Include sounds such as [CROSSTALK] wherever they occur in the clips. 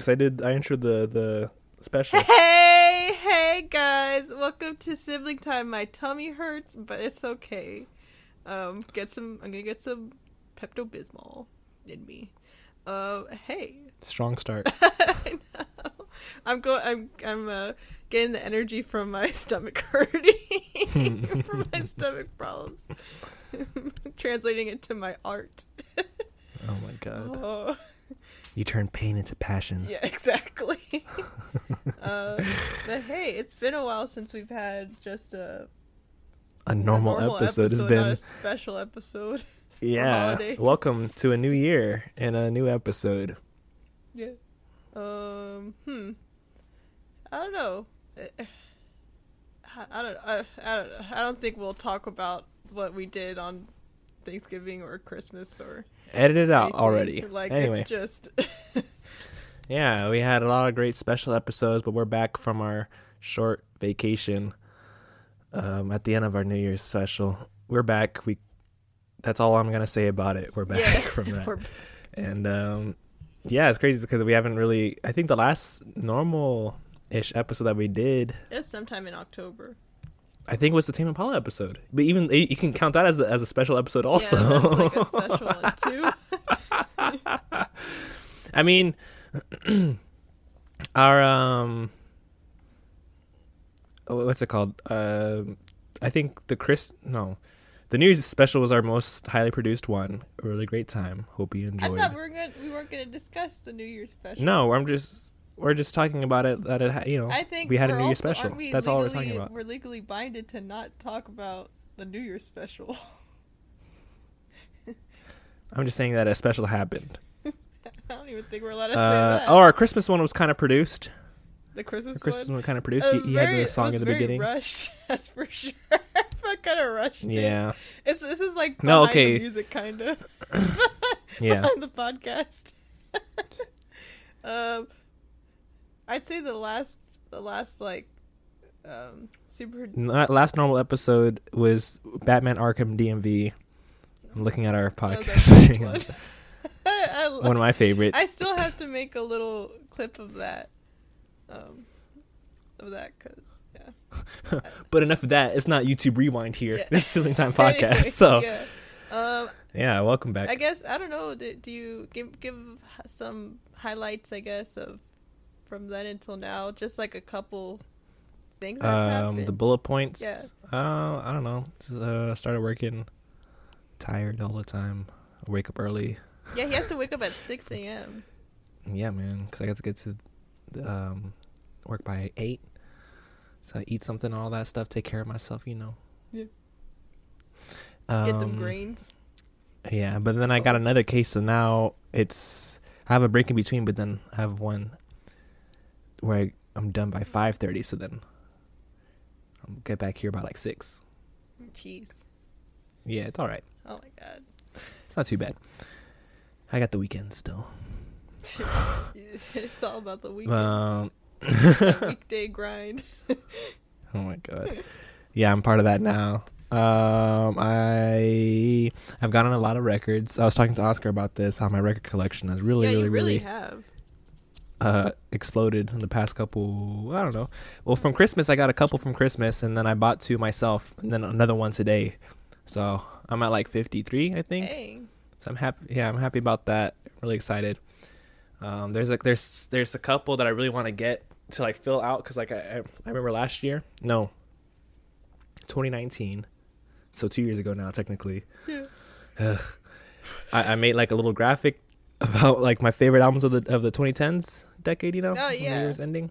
because I did. I entered the the special. [LAUGHS] Hey, hey guys! Welcome to sibling time. My tummy hurts, but it's okay. Um, get some. I'm gonna get some Pepto Bismol in me. Uh, hey. Strong start. [LAUGHS] I know. I'm going. I'm. I'm uh, getting the energy from my [LAUGHS] stomach hurting, from my stomach problems. Translating it to my art. Oh my god! Oh. You turn pain into passion. Yeah, [LAUGHS] exactly. uh, but hey, it's been a while since we've had just a, A a normal, episode, It's been. a special episode. [LAUGHS] Yeah. Welcome to a new year and a new episode. Yeah. Um. Hmm. I don't know. Eh, I, I don't. I, I don't. I don't think we'll talk about what we did on Thanksgiving or Christmas or Edit it out already. Like anyway, it's just. [LAUGHS] yeah, we had a lot of great special episodes, but we're back from our short vacation. Um, at the end of our New Year's special, we're back. We. That's all I'm gonna say about it. We're back yeah. [LAUGHS] from that. [LAUGHS] we're- and um yeah it's crazy because we haven't really i think the last normal ish episode that we did it's sometime in October. I think it was the tame impala episode but even you can count that as the, as a special episode also Yeah, that's like a [LAUGHS] special one too. [LAUGHS] i mean [CLEARS THROAT] our um oh, what's it called um i think the chris no the new year's special was our most highly produced one a really great time hope you enjoyed. I thought we were gonna we weren't gonna discuss the New Year's special. No, I'm just we're just talking about it that it ha- you know I think we had a New also- special. That's all we're talking about. We're legally binded to not talk about the New Year's special. [LAUGHS] I'm just saying that a special happened. [LAUGHS] I don't even think we're allowed to say Uh, that. oh, our Christmas one was kind of produced. the Christmas, Our Christmas one. one kind of produced. He, he had very- the song in the beginning. Rushed, [LAUGHS] that's for sure. I kind of rushed. it. Yeah, it's this is like No, okay. the music kind of. [COUGHS] yeah. the podcast. um, I'd say the last, the last like, um, super. N- Last normal episode was Batman Arkham DMV. I'm looking at our our podcast. [LAUGHS] first one. [LAUGHS] I, one of my favorites. I still have to make a little clip of that, um, of that because yeah. [LAUGHS] but enough of that. It's not YouTube Rewind here. Yeah. This is Sibling Time podcast. Anyway, so yeah. Um, yeah, welcome back. I guess I don't know. Do, do you give give some highlights? I guess of from then until now, just like a couple things that um, the bullet points. Yeah. Uh, I don't know. Uh, started working tired all the time. Wake up early. yeah, he has to wake up at six a.m. Yeah, man, because I got to get to um, work by eight. So I eat something, all that stuff, take care of myself, you know. Yeah. Um, Get them grains. Yeah, but then I got another case, so now it's I have a break in between, but then I have one where I, I'm done by five thirty. So then I'll get back here by like six. Jeez. Yeah, it's all right. Oh my god. It's not too bad. I got the weekend still. [LAUGHS] it's all about the weekend. Um, [LAUGHS] weekday grind. Oh my god. Yeah, I'm part of that now. Um, I have gotten a lot of records. I was talking to Oscar about this. How my record collection has really, yeah, really, you really really have. Uh exploded in the past couple. I don't know. Well, from Christmas, I got a couple from Christmas, and then I bought two myself, and then another one today. So I'm at like 53, I think. Dang. So I'm happy. Yeah, I'm happy about that. Really excited. Um, there's like there's there's a couple that I really want to get to like fill out because like I I I remember last year. No. 2019. So two years ago now, technically. Yeah. I, I made like a little graphic about like my favorite albums of the of the 2010s decade. You know, Oh, yeah. year's ending.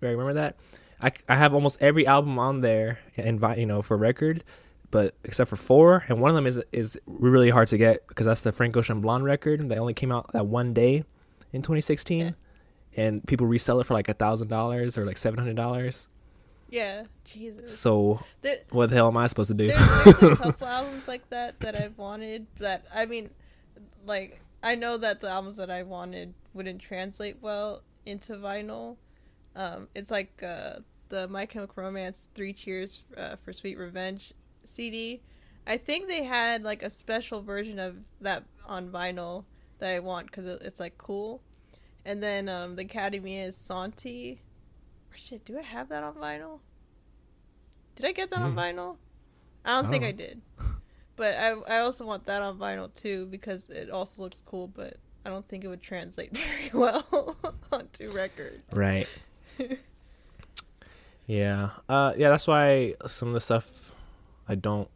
You remember that? I I have almost every album on there and you know for record, but except for four, and one of them is is really hard to get because that's the Frank Ocean Blonde record that only came out that one day in 2016, Yeah. and people resell it for like a thousand dollars or like seven hundred dollars. Yeah. Jesus. So There, what the hell am I supposed to do? there's a [LAUGHS] couple albums like that that I've wanted that I mean, like I know that the albums that I wanted wouldn't translate well into vinyl. Um, it's like uh, the My Chemical Romance Three Cheers uh, for Sweet Revenge CD. I think they had like a special version of that on vinyl that I want because it's like cool. and then um, the Academy is Santi. Or shit, do I have that on vinyl? Did I get that on Mm. vinyl? I don't I think I did. [LAUGHS] But I I also want that on vinyl too because it also looks cool, but I don't think it would translate [LAUGHS] very well [LAUGHS] onto records. Right. [LAUGHS] yeah. Uh yeah, that's why some of the stuff I don't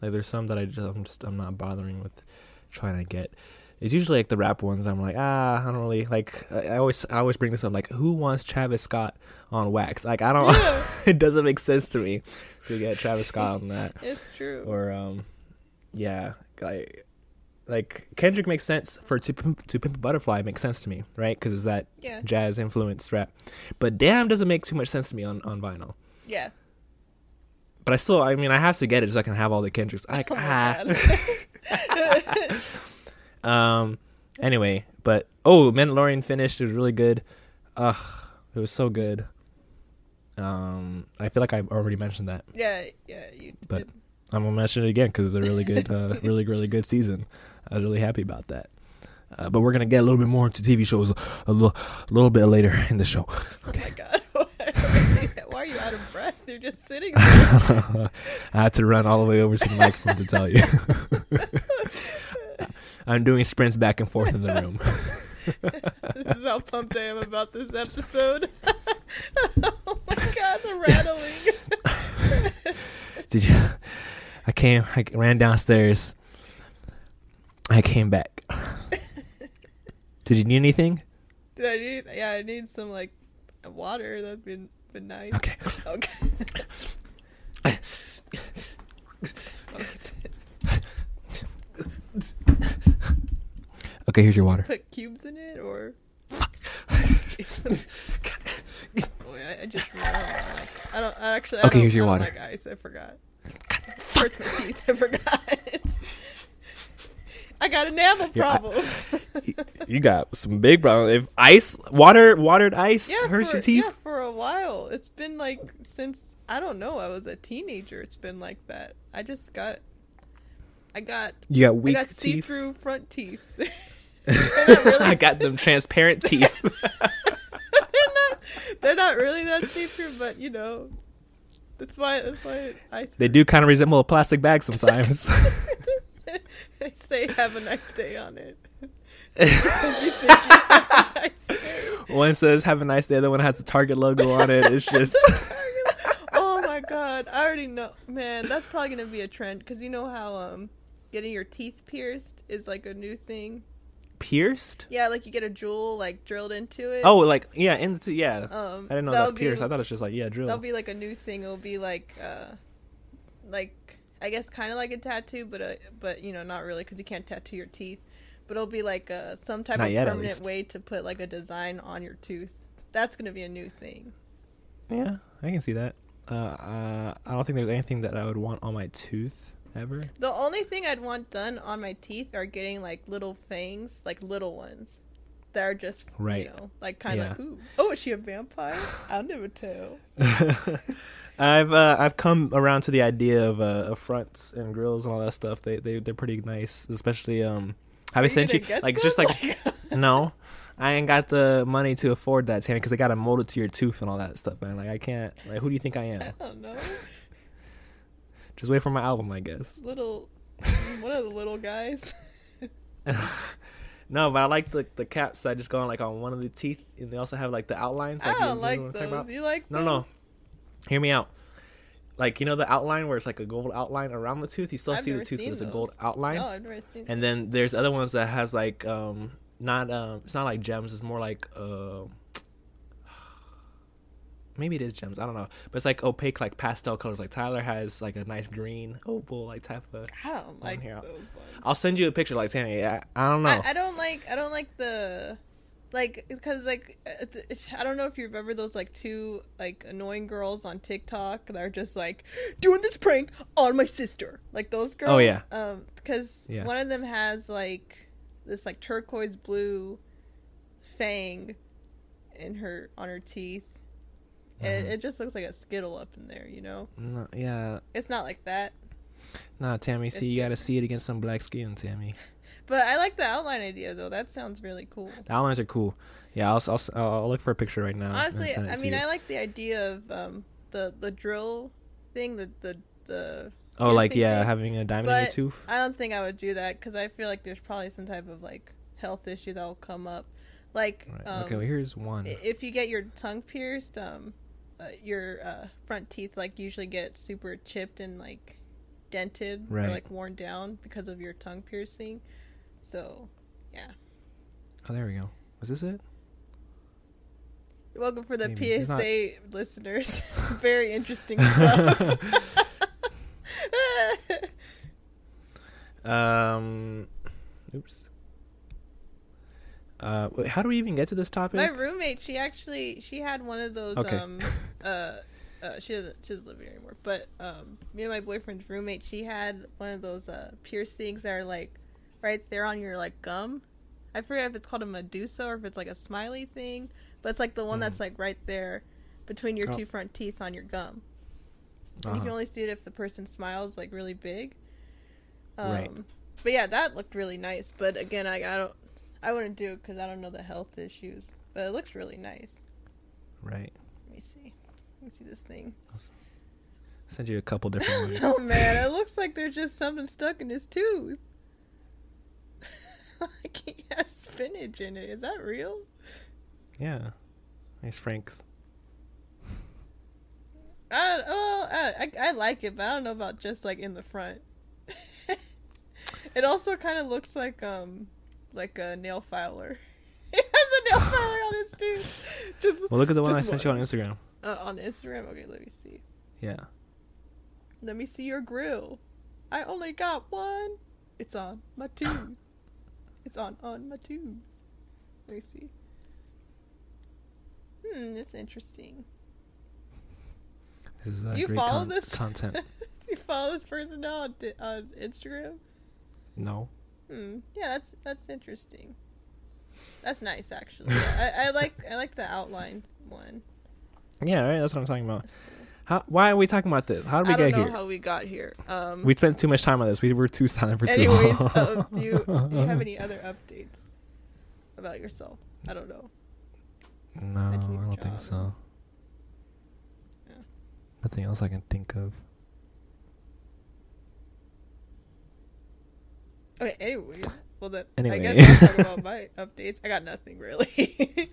like there's some that I just I'm just I'm not bothering with trying to get. It's usually like the rap ones I'm like, ah, I don't really like I always I always bring this up like who wants Travis Scott on wax? Like I don't Yeah. it doesn't make sense to me to get Travis Scott on that. It's true. Or um yeah, like like Kendrick makes sense for to Pimp, to Pimp a Butterfly makes sense to me, right? Cuz it's that yeah. jazz influenced rap. But damn doesn't make too much sense to me on, on vinyl. Yeah. But I still I mean I have to get it so I can have all the Kendricks. Like Oh ah. [LAUGHS] Um anyway, but oh Mandalorian finished, it was really good. Ugh, it was so good. Um I feel like I already mentioned that. yeah, yeah, you But- did. I'm gonna mention it again because it's a really good, uh, [LAUGHS] really really good season. I was really happy about that. Uh, but we're gonna get a little bit more into TV shows a, a little, a little bit later in the show. Oh my god. [LAUGHS] Why are you out of breath? You're just sitting there. [LAUGHS] I had to run all the way over to the microphone to tell you. I'm doing sprints back and forth in the room. this is how pumped I am about this episode. oh my god, the rattling. Did you? I came. I ran downstairs. I came back. [LAUGHS] Did you need anything? Did I need? Yeah, I need some like water. That'd been been nice. Okay. Okay. Okay, here's your water. Put cubes in it or. [LAUGHS] oh, I, I just realized. I don't I actually. I Okay, don't, here's your I water. Like ice, I forgot. Hurts my teeth. I forgot. I got enamel Yeah, I- problems. [LAUGHS] You got some big problems. If ice, water, watered ice yeah, hurts for, your teeth. yeah, for a while. It's been like since I don't know. I was a teenager. It's been like that. I just got. I got. You got I weak got teeth. see-through front teeth. [LAUGHS] [LAUGHS] Really I got them transparent teeth. they're not they're not really that see through, but you know, that's why that's why I they do kind of resemble a plastic bag sometimes. [LAUGHS] they say have a nice day on it. You think you have a nice one says "Have a nice day," the other one has the Target logo on it. It's [LAUGHS] just oh my god, I already know, man. That's probably gonna be a trend because you know how um getting your teeth pierced is like a new thing. Pierced. Yeah, like you get a jewel like drilled into it. Oh, like yeah, into yeah. um, I didn't know that'll that's pierced. be- I thought it's just like yeah, drill. That'll be like a new thing. It'll be like, uh, like I guess kind of like a tattoo, but uh, but you know not really because you can't tattoo your teeth. But it'll be like uh, some type Not of yet, permanent way to put like a design on your tooth. That's gonna be a new thing. Yeah, I can see that. Uh, uh, I don't think there's anything that I would want on my tooth ever. The only thing I'd want done on my teeth are getting like little fangs, like little ones. That are just Right. you know, like kind of Yeah. like, ooh, oh, is she a vampire? I'll never tell. [LAUGHS] I've uh, I've come around to the idea of, uh, of fronts and grills and all that stuff. They they they're pretty nice, especially um. Have I sent you like it's just like [LAUGHS] no, I ain't got the money to afford that, Tammy, because they gotta mold it to your tooth and all that stuff, man. Like I can't. Like who do you think I am? I don't know. Just wait for my album, I guess. Little, what are the little guys? [LAUGHS] no, but I like the the caps that just go on like on one of the teeth, and they also have like the outlines. I Like, you- don't you like know I'm talking those. You like No, those? no. Hear me out. Like you know the outline where it's like a gold outline around the tooth. You still I've see the tooth, but it's a gold outline. No, I've never seen. And then there's other ones that has like um not um it's not like gems. It's more like uh maybe it is gems. I don't know, but it's like opaque like pastel colors. Like Tyler has like a nice green opal like type of. I don't like here. those ones. I'll send you a picture like Tammy. I, I don't know. I, I don't like. I don't like the, like, because like it's, it's, I don't know if you remember those like two like annoying girls on TikTok that are just like doing this prank on my sister. Like those girls. Oh, yeah. Um, because Yeah. one of them has like this like turquoise blue fang in her on her teeth. And Mhm. it just looks like a skittle up in there, you know. No, yeah, It's not like that. nah, Tammy. It's See, you gotta see it against some black skin, Tammy. [LAUGHS] But I like the outline idea though. That sounds really cool. The outlines are cool. Yeah, I'll I'll, I'll look for a picture right now. Honestly, I mean. I like the idea of um the the drill thing, the the the. oh, like yeah, thing, having a diamond in your tooth. I don't think I would do that because I feel like there's probably some type of like health issue that will come up. Like, Right. um, okay, well here's one. if you get your tongue pierced, um, uh, your uh, front teeth like usually get super chipped and like dented Right. or like worn down because of your tongue piercing. So, yeah. Oh, there we go. Was this it? Welcome for the Maybe. It's not- PSA listeners. [LAUGHS] [LAUGHS] Very interesting stuff. [LAUGHS] Um, oops. Uh, how do we even get to this topic? My roommate, she actually she had one of those Okay. um [LAUGHS] uh uh, she doesn't she doesn't live here anymore. But um me and my boyfriend's roommate, she had one of those uh piercings that are like right there on your like gum. I forget if it's called a medusa or if it's like a smiley thing, but it's like the one that's like right there between your Hmm. Oh. two front teeth on your gum. And you can Uh-huh. only see it if the person smiles like really big. Um, Right. But yeah, that looked really nice. But again, I, I don't, I wouldn't do it because I don't know the health issues. But it looks really nice. Right. Let me see. Let me see this thing. Awesome. Send you a couple different [LAUGHS] ones. oh man, it looks like there's just something stuck in his tooth. [LAUGHS] like he has spinach in it. Is that real? Yeah. Nice Frank's. I well, I, I I like it, but I don't know about just like in the front. [LAUGHS] it also kind of looks like um like a nail filer. [LAUGHS] It has a nail filer on his tooth. Just Well, look at the one I sent you on. Instagram. uh, on Instagram. Okay, let me see. Yeah. Let me see your grill. I only got one. It's on my [COUGHS] tooth. It's on on my tooth. Let me see. Hmm, that's interesting. This is uh, Do you follow con- this content. [LAUGHS] Do you follow this person on, on Instagram? no. Hmm. Yeah, that's that's interesting. That's nice, actually. I, I like I like the outline one. Yeah, right. That's what I'm talking about. How? Why are we talking about this? How did I we don't get know here? how we got here. Um. We spent too much time on this. We were too silent for too anyways, long. uh, do you do you [LAUGHS] have any other updates about yourself? I don't know. No, I don't think so. Yeah. Nothing else I can think of. Okay. Anyways, well then I Anyway. guess I'll talk about [LAUGHS] my updates. I got nothing really.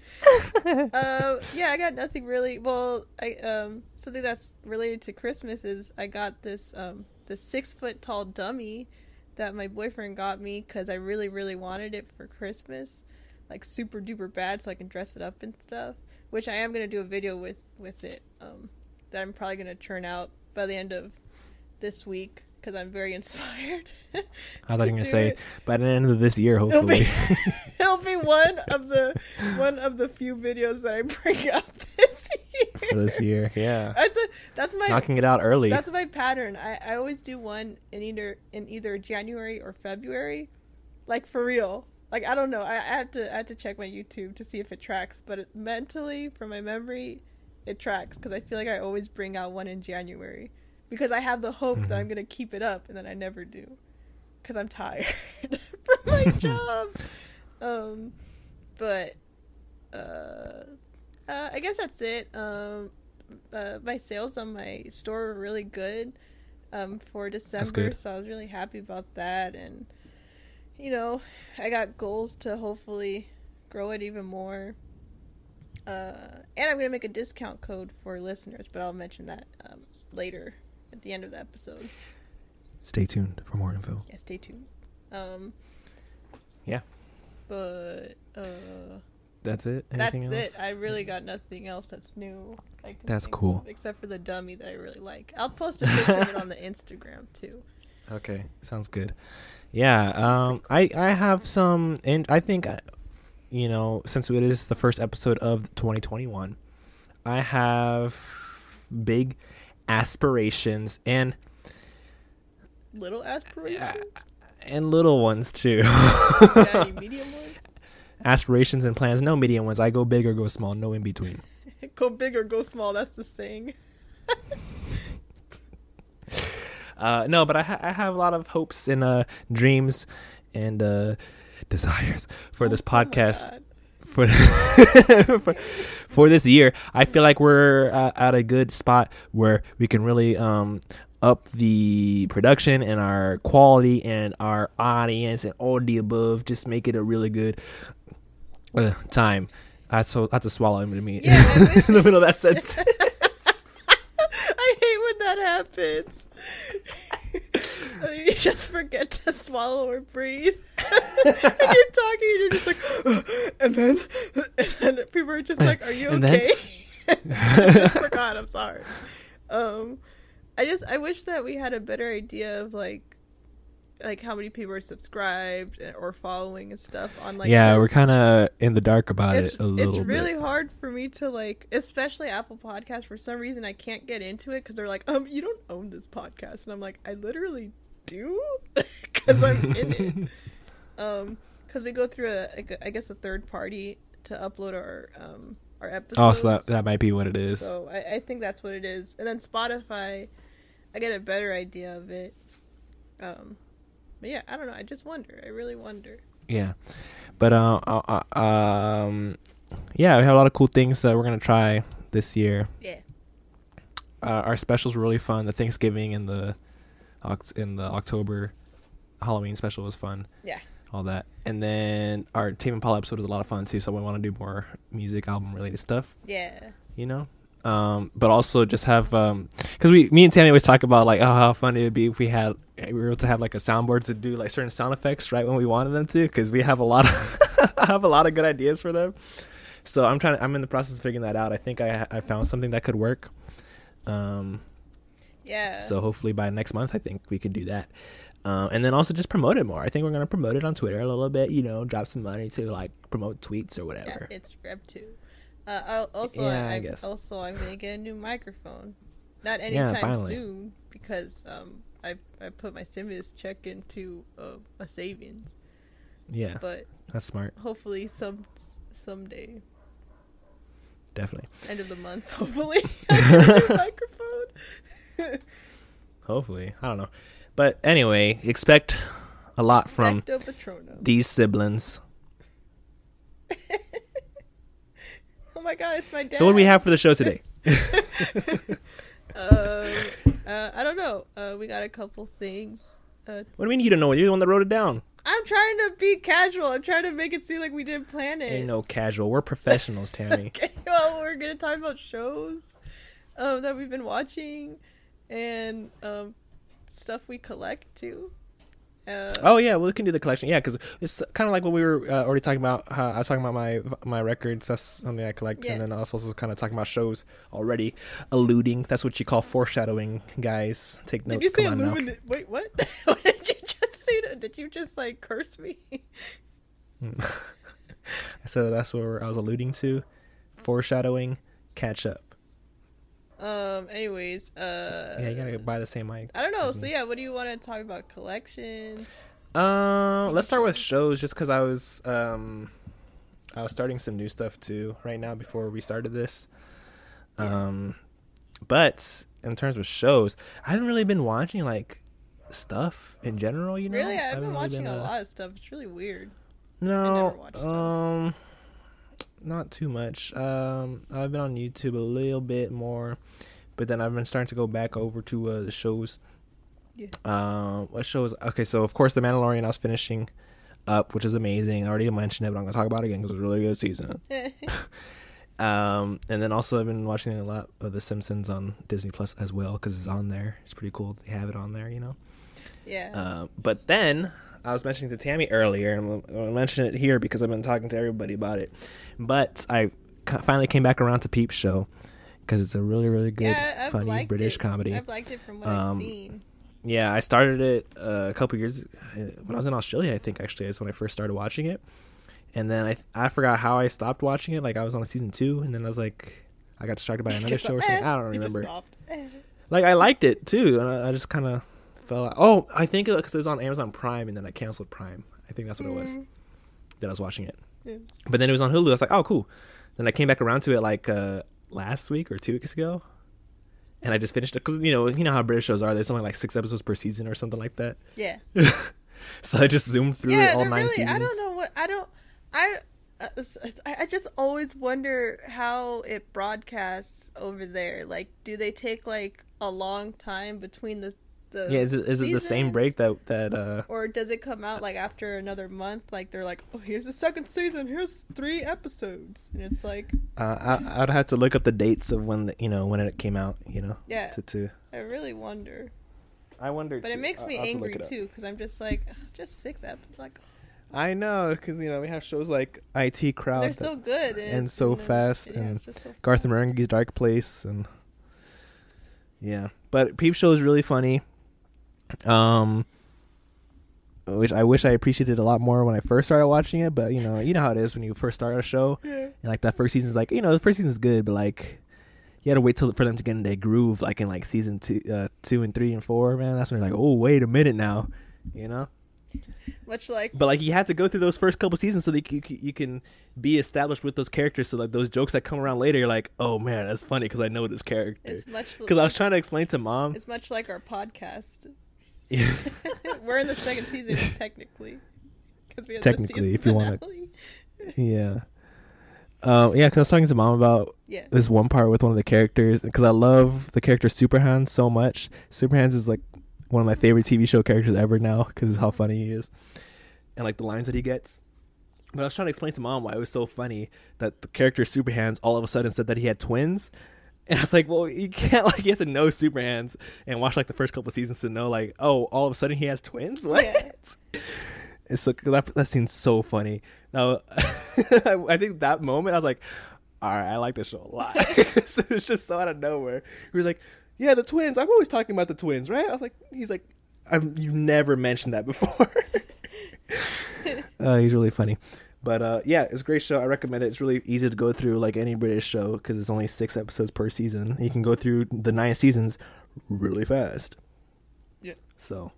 um, [LAUGHS] yeah, I got nothing really. Well, I um something that's related to Christmas is I got this um the six foot tall dummy that my boyfriend got me because I really really wanted it for Christmas, like super duper bad, so I can dress it up and stuff. Which I am gonna do a video with with it. Um, that I'm probably gonna churn out by the end of this week because I'm very [LAUGHS] inspired. I thought you were gonna say it. by the end of this year, It'll hopefully. be, [LAUGHS] it'll be one of the one of the few videos that I bring up [LAUGHS] this year. for this year, yeah. That's a, that's my Knocking it out early. that's my pattern. I, I always do one in either in either January or February, like for real. Like I don't know. I, I have to I have to check my YouTube to see if it tracks. But it, mentally, from my memory, it tracks because I feel like I always bring out one in January because I have the hope that Mhm. I'm gonna keep it up, and then I never do because I'm tired [LAUGHS] from my [LAUGHS] job. Um, but uh, uh, I guess that's it. Um, uh, my sales on my store were really good um, for December, so I was really happy about that. And you know, I got goals to hopefully grow it even more. Uh, and I'm gonna make a discount code for listeners, but I'll mention that um, later at the end of the episode. Stay tuned for more info. Yeah, stay tuned. Um, Yeah. But uh, That's it. that's Anything it. I really got nothing else that's new. That's cool. except for the dummy that I really like. I'll post a picture of it on the [LAUGHS] Instagram too. Okay, sounds good. Yeah, um, I I have some, and I think, uh, you know, since it is the first episode of 2021, I have big aspirations and Little aspirations. and little ones too. [LAUGHS] Any medium ones? aspirations and plans, no medium ones. I go big or go small, no in between. [LAUGHS] go big or go small. That's the saying. [LAUGHS] Uh, no, but I, ha- I have a lot of hopes and uh, dreams and uh, desires for this Oh my podcast God. For, [LAUGHS] for for this year. I feel like we're uh, at a good spot where we can really um up the production and our quality and our audience and all the above. Just make it a really good uh, time. I so I had to swallow into me Yeah, in the [LAUGHS] middle of that sentence. [LAUGHS] I hate when that happens. you just forget to swallow or breathe. [LAUGHS] and you're talking and you're just like, [GASPS] and then, [LAUGHS] and then people are just like, are you okay? [LAUGHS] I just forgot, I'm sorry. Um, I just, I wish that we had a better idea of like, like how many people are subscribed or following and stuff on like yeah, this. we're kind of in the dark about it's, it a little it's really bit. hard for me to like especially apple podcast for some reason i can't get into it because they're like um you don't own this podcast and i'm like i literally do because i'm in it um because we go through a, like a- I guess a third party to upload our um our episodes Oh, so that that might be what it is. so I, I think that's what it is. And then spotify i get a better idea of it. Um but yeah i don't know. I just wonder. I really wonder. Yeah, but uh, uh, uh, um, yeah, we have a lot of cool things that we're gonna try this year. yeah. Uh, our specials were really fun. The Thanksgiving and the in the October Halloween special was fun. yeah All that, and then our Tame Impala episode was a lot of fun too. So we want to do more music album related stuff. yeah. You know? Um but also just have um because we me and tammy always talk about like oh how fun it would be if we had we were able to have like a soundboard to do like certain sound effects right when we wanted them to because we have a lot of I [LAUGHS] have a lot of good ideas for them. So i'm trying i'm in the process of figuring that out. I think i i found something that could work. Um yeah. so hopefully by next month i think we could do that uh, and then also just promote it more. I think we're gonna promote it on Twitter a little bit. You know, drop some money to like promote tweets or whatever. Yeah, it's Rev two. Uh, I'll- also, Yeah, I, I guess. also I'm gonna get a new microphone. Not anytime finally. soon because um I I put my stimulus check into uh, a savings, yeah, but that's smart. hopefully some someday Definitely. end of the month hopefully [LAUGHS] I get a new microphone. [LAUGHS] Hopefully, I don't know, but anyway, expect a lot from Patrono. these siblings. [LAUGHS] oh my god, it's my dad. So what do we have for the show today? [LAUGHS] [LAUGHS] Um, uh, I don't know. Uh, we got a couple things. Uh, What do you mean you don't know? You're the one that wrote it down. I'm trying to be casual. I'm trying to make it seem like we didn't plan it. Ain't no casual. We're professionals, Tammy. Okay, well, we're gonna talk about shows um, that we've been watching and um, stuff we collect too. Uh, Oh yeah, well we can do the collection. Yeah, because it's kind of like what we were uh, already talking about. I was talking about my my records. That's something I collect, Yeah. and then I was also kind of talking about shows already. Alluding. That's what you call foreshadowing, guys. Take notes. did you say Come. Wait, what? [LAUGHS] what did you just say? To, did you just like curse me? [LAUGHS] So that's what I was alluding to. Foreshadowing. Catch up. Um. Anyways, uh. Yeah, you gotta buy the same mic. I don't know. So me. yeah, what do you want to talk about? Collections. Um, let's start with shows. just because I was um, I was starting some new stuff too right now before we started this. Yeah. Um, but in terms of shows, I haven't really been watching like stuff in general. You know, really, I've been really watching a uh, lot of stuff. It's really weird. No, never watch stuff. Not too much. Um, I've been on YouTube a little bit more, but then I've been starting to go back over to uh, the shows. Yeah. Um, what shows? Okay, so of course, The Mandalorian. I was finishing up, which is amazing. I already mentioned it, but I'm gonna talk about it again because it's a really good season. [LAUGHS] Um, and then also I've been watching a lot of The Simpsons on Disney Plus as well because it's on there. It's pretty cool. They have it on there, you know. yeah. Uh, but then I was mentioning to Tammy earlier, and I'm gonna mention it here because I've been talking to everybody about it. But I finally came back around to Peep Show because it's a really, really good, yeah, funny British it. comedy. I've liked it from what Um, I've seen. Yeah, I started it uh, a couple years uh, when I was in Australia. I think actually is when I first started watching it, and then I I forgot how I stopped watching it. Like I was on season two, and then I was like, I got distracted by [LAUGHS] another show or something. eh, I don't remember. Like I liked it too, and I, I just kind of fell out. Oh, I think because it was on Amazon Prime, and then I canceled Prime. I think that's what it was. Mm. That I was watching it, but then it was on Hulu. I was like, oh, cool. Then I came back around to it like uh, last week or two weeks ago, and I just finished it because you know you know how British shows are. There's only like six episodes per season or something like that. Yeah. [LAUGHS] so I just zoomed through yeah, all nine really. seasons. I don't know what I don't. Uh, I I just always wonder how it broadcasts over there. Like, do they take like a long time between the the Yeah, is it is it the same break that that uh or does it come out like after another month? Like they're like, oh, here's the second season. Here's three episodes, and it's like, uh, I I'd have to look up the dates of when the, you know when it came out. You know. yeah, To to. I really wonder. I wonder. But it makes me angry too because I'm just like, ugh, just six episodes. Like I know, because you know we have shows like IT Crowd. they're so good and so you know, fast, yeah, and so Garth fast. Marenghi's Dark Place, and yeah, but Peep Show is really funny. Um, which I wish I appreciated a lot more when I first started watching it. But you know, you know how it is when you first start a show, Yeah. and like that first season's like you know the first season's good, but like you had to wait till for them to get in their groove, like in like season two, uh, two and three and four. Man, that's when you're like, oh wait a minute now, you know. Much like But like you had to go through those first couple seasons so that you, you, you can be established with those characters. So like those jokes that come around later, you're like, oh man, that's funny because I know this character. it's much Because I was trying to explain to mom. it's much like our podcast. Yeah. [LAUGHS] We're in the second season [LAUGHS] technically. Because we have Technically, if you wanna- finale. [LAUGHS] yeah. Um, yeah, because I was talking to mom about Yeah. this one part with one of the characters because I love the character Super Hans so much. Super Hans is like one of my favorite TV show characters ever now because of how funny he is and like the lines that he gets. But I was trying to explain to mom why it was so funny that the character Super Hans all of a sudden said that he had twins. And I was like, well, you can't [LAUGHS] like he has to know Super Hans and watch like the first couple seasons to know like, oh, all of a sudden he has twins. [LAUGHS] What? Yeah. It's so that that seems so funny. Now, I, [LAUGHS] I think that moment I was like, all right, I like this show a lot. so it's just so out of nowhere. He was like, yeah, the twins. I'm always talking about the twins, right? I was like, he's like, I've, you never mentioned that before. uh, he's really funny. But uh, yeah, it's a great show. I recommend it. It's really easy to go through, like any British show, because it's only six episodes per season. You can go through the nine seasons really fast. Yeah. So,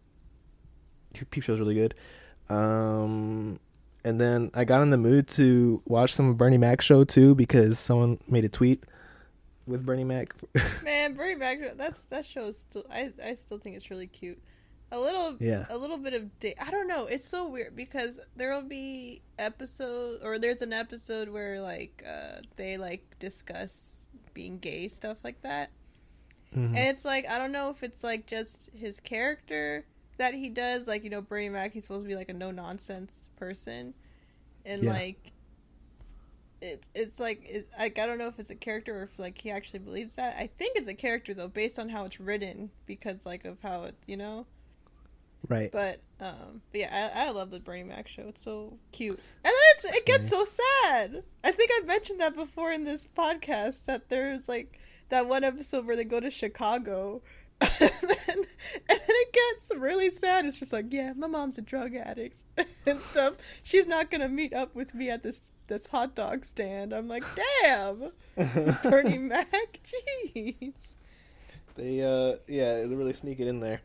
Peep Show's really good. Um, and then I got in the mood to watch some of Bernie Mac show too because someone made a tweet with Bernie Mac. [LAUGHS] Man, Bernie Mac, that's that show is still. I I still think it's really cute. A little, Yeah. a little bit of. Da- I don't know. It's so weird because there will be episode or there's an episode where like uh they like discuss being gay stuff like that, Mhm. and it's like I don't know if it's like just his character that he does. Like you know, Bernie Mac, he's supposed to be like a no nonsense person, and Yeah. like it's it's like it, like I don't know if it's a character or if like he actually believes that. I think it's a character though, based on how it's written, because like of how it you know. Right. But um, but yeah, I, I love the Bernie Mac show. It's so cute, and then it's it gets so sad. I think I've mentioned that before in this podcast that there's like that one episode where they go to Chicago. [LAUGHS] and, then, and then it gets really sad. It's just like, yeah, my mom's a drug addict [LAUGHS] and stuff. She's not gonna meet up with me at this this hot dog stand. I'm like, damn, [LAUGHS] Bernie Mac, jeez. they uh yeah, they really sneak it in there.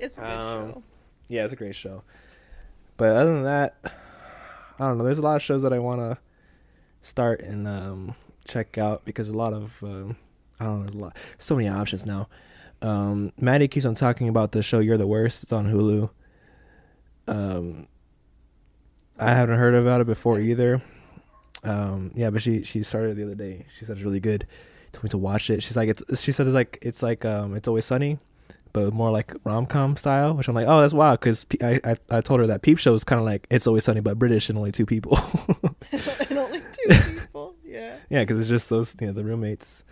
It's a good Um, show. Yeah, it's a great show. But other than that, I don't know. There's a lot of shows that I want to start and um, check out because a lot of um, I don't know. There's a lot, so many options now. Um, Maddie keeps on talking about the show "You're the Worst." It's on Hulu. Um, I haven't heard about it before either. Um, yeah, but she she started it the other day. She said it's really good. Told me to watch it. She's like it's. She said it's like it's like um it's always sunny, but more like rom com style. Which I'm like, oh, that's wild because I, I I told her that Peep Show is kind of like it's always sunny but British and only two people. and [LAUGHS] [LAUGHS] only two [LAUGHS] people. Yeah. yeah, because it's just those you know the roommates.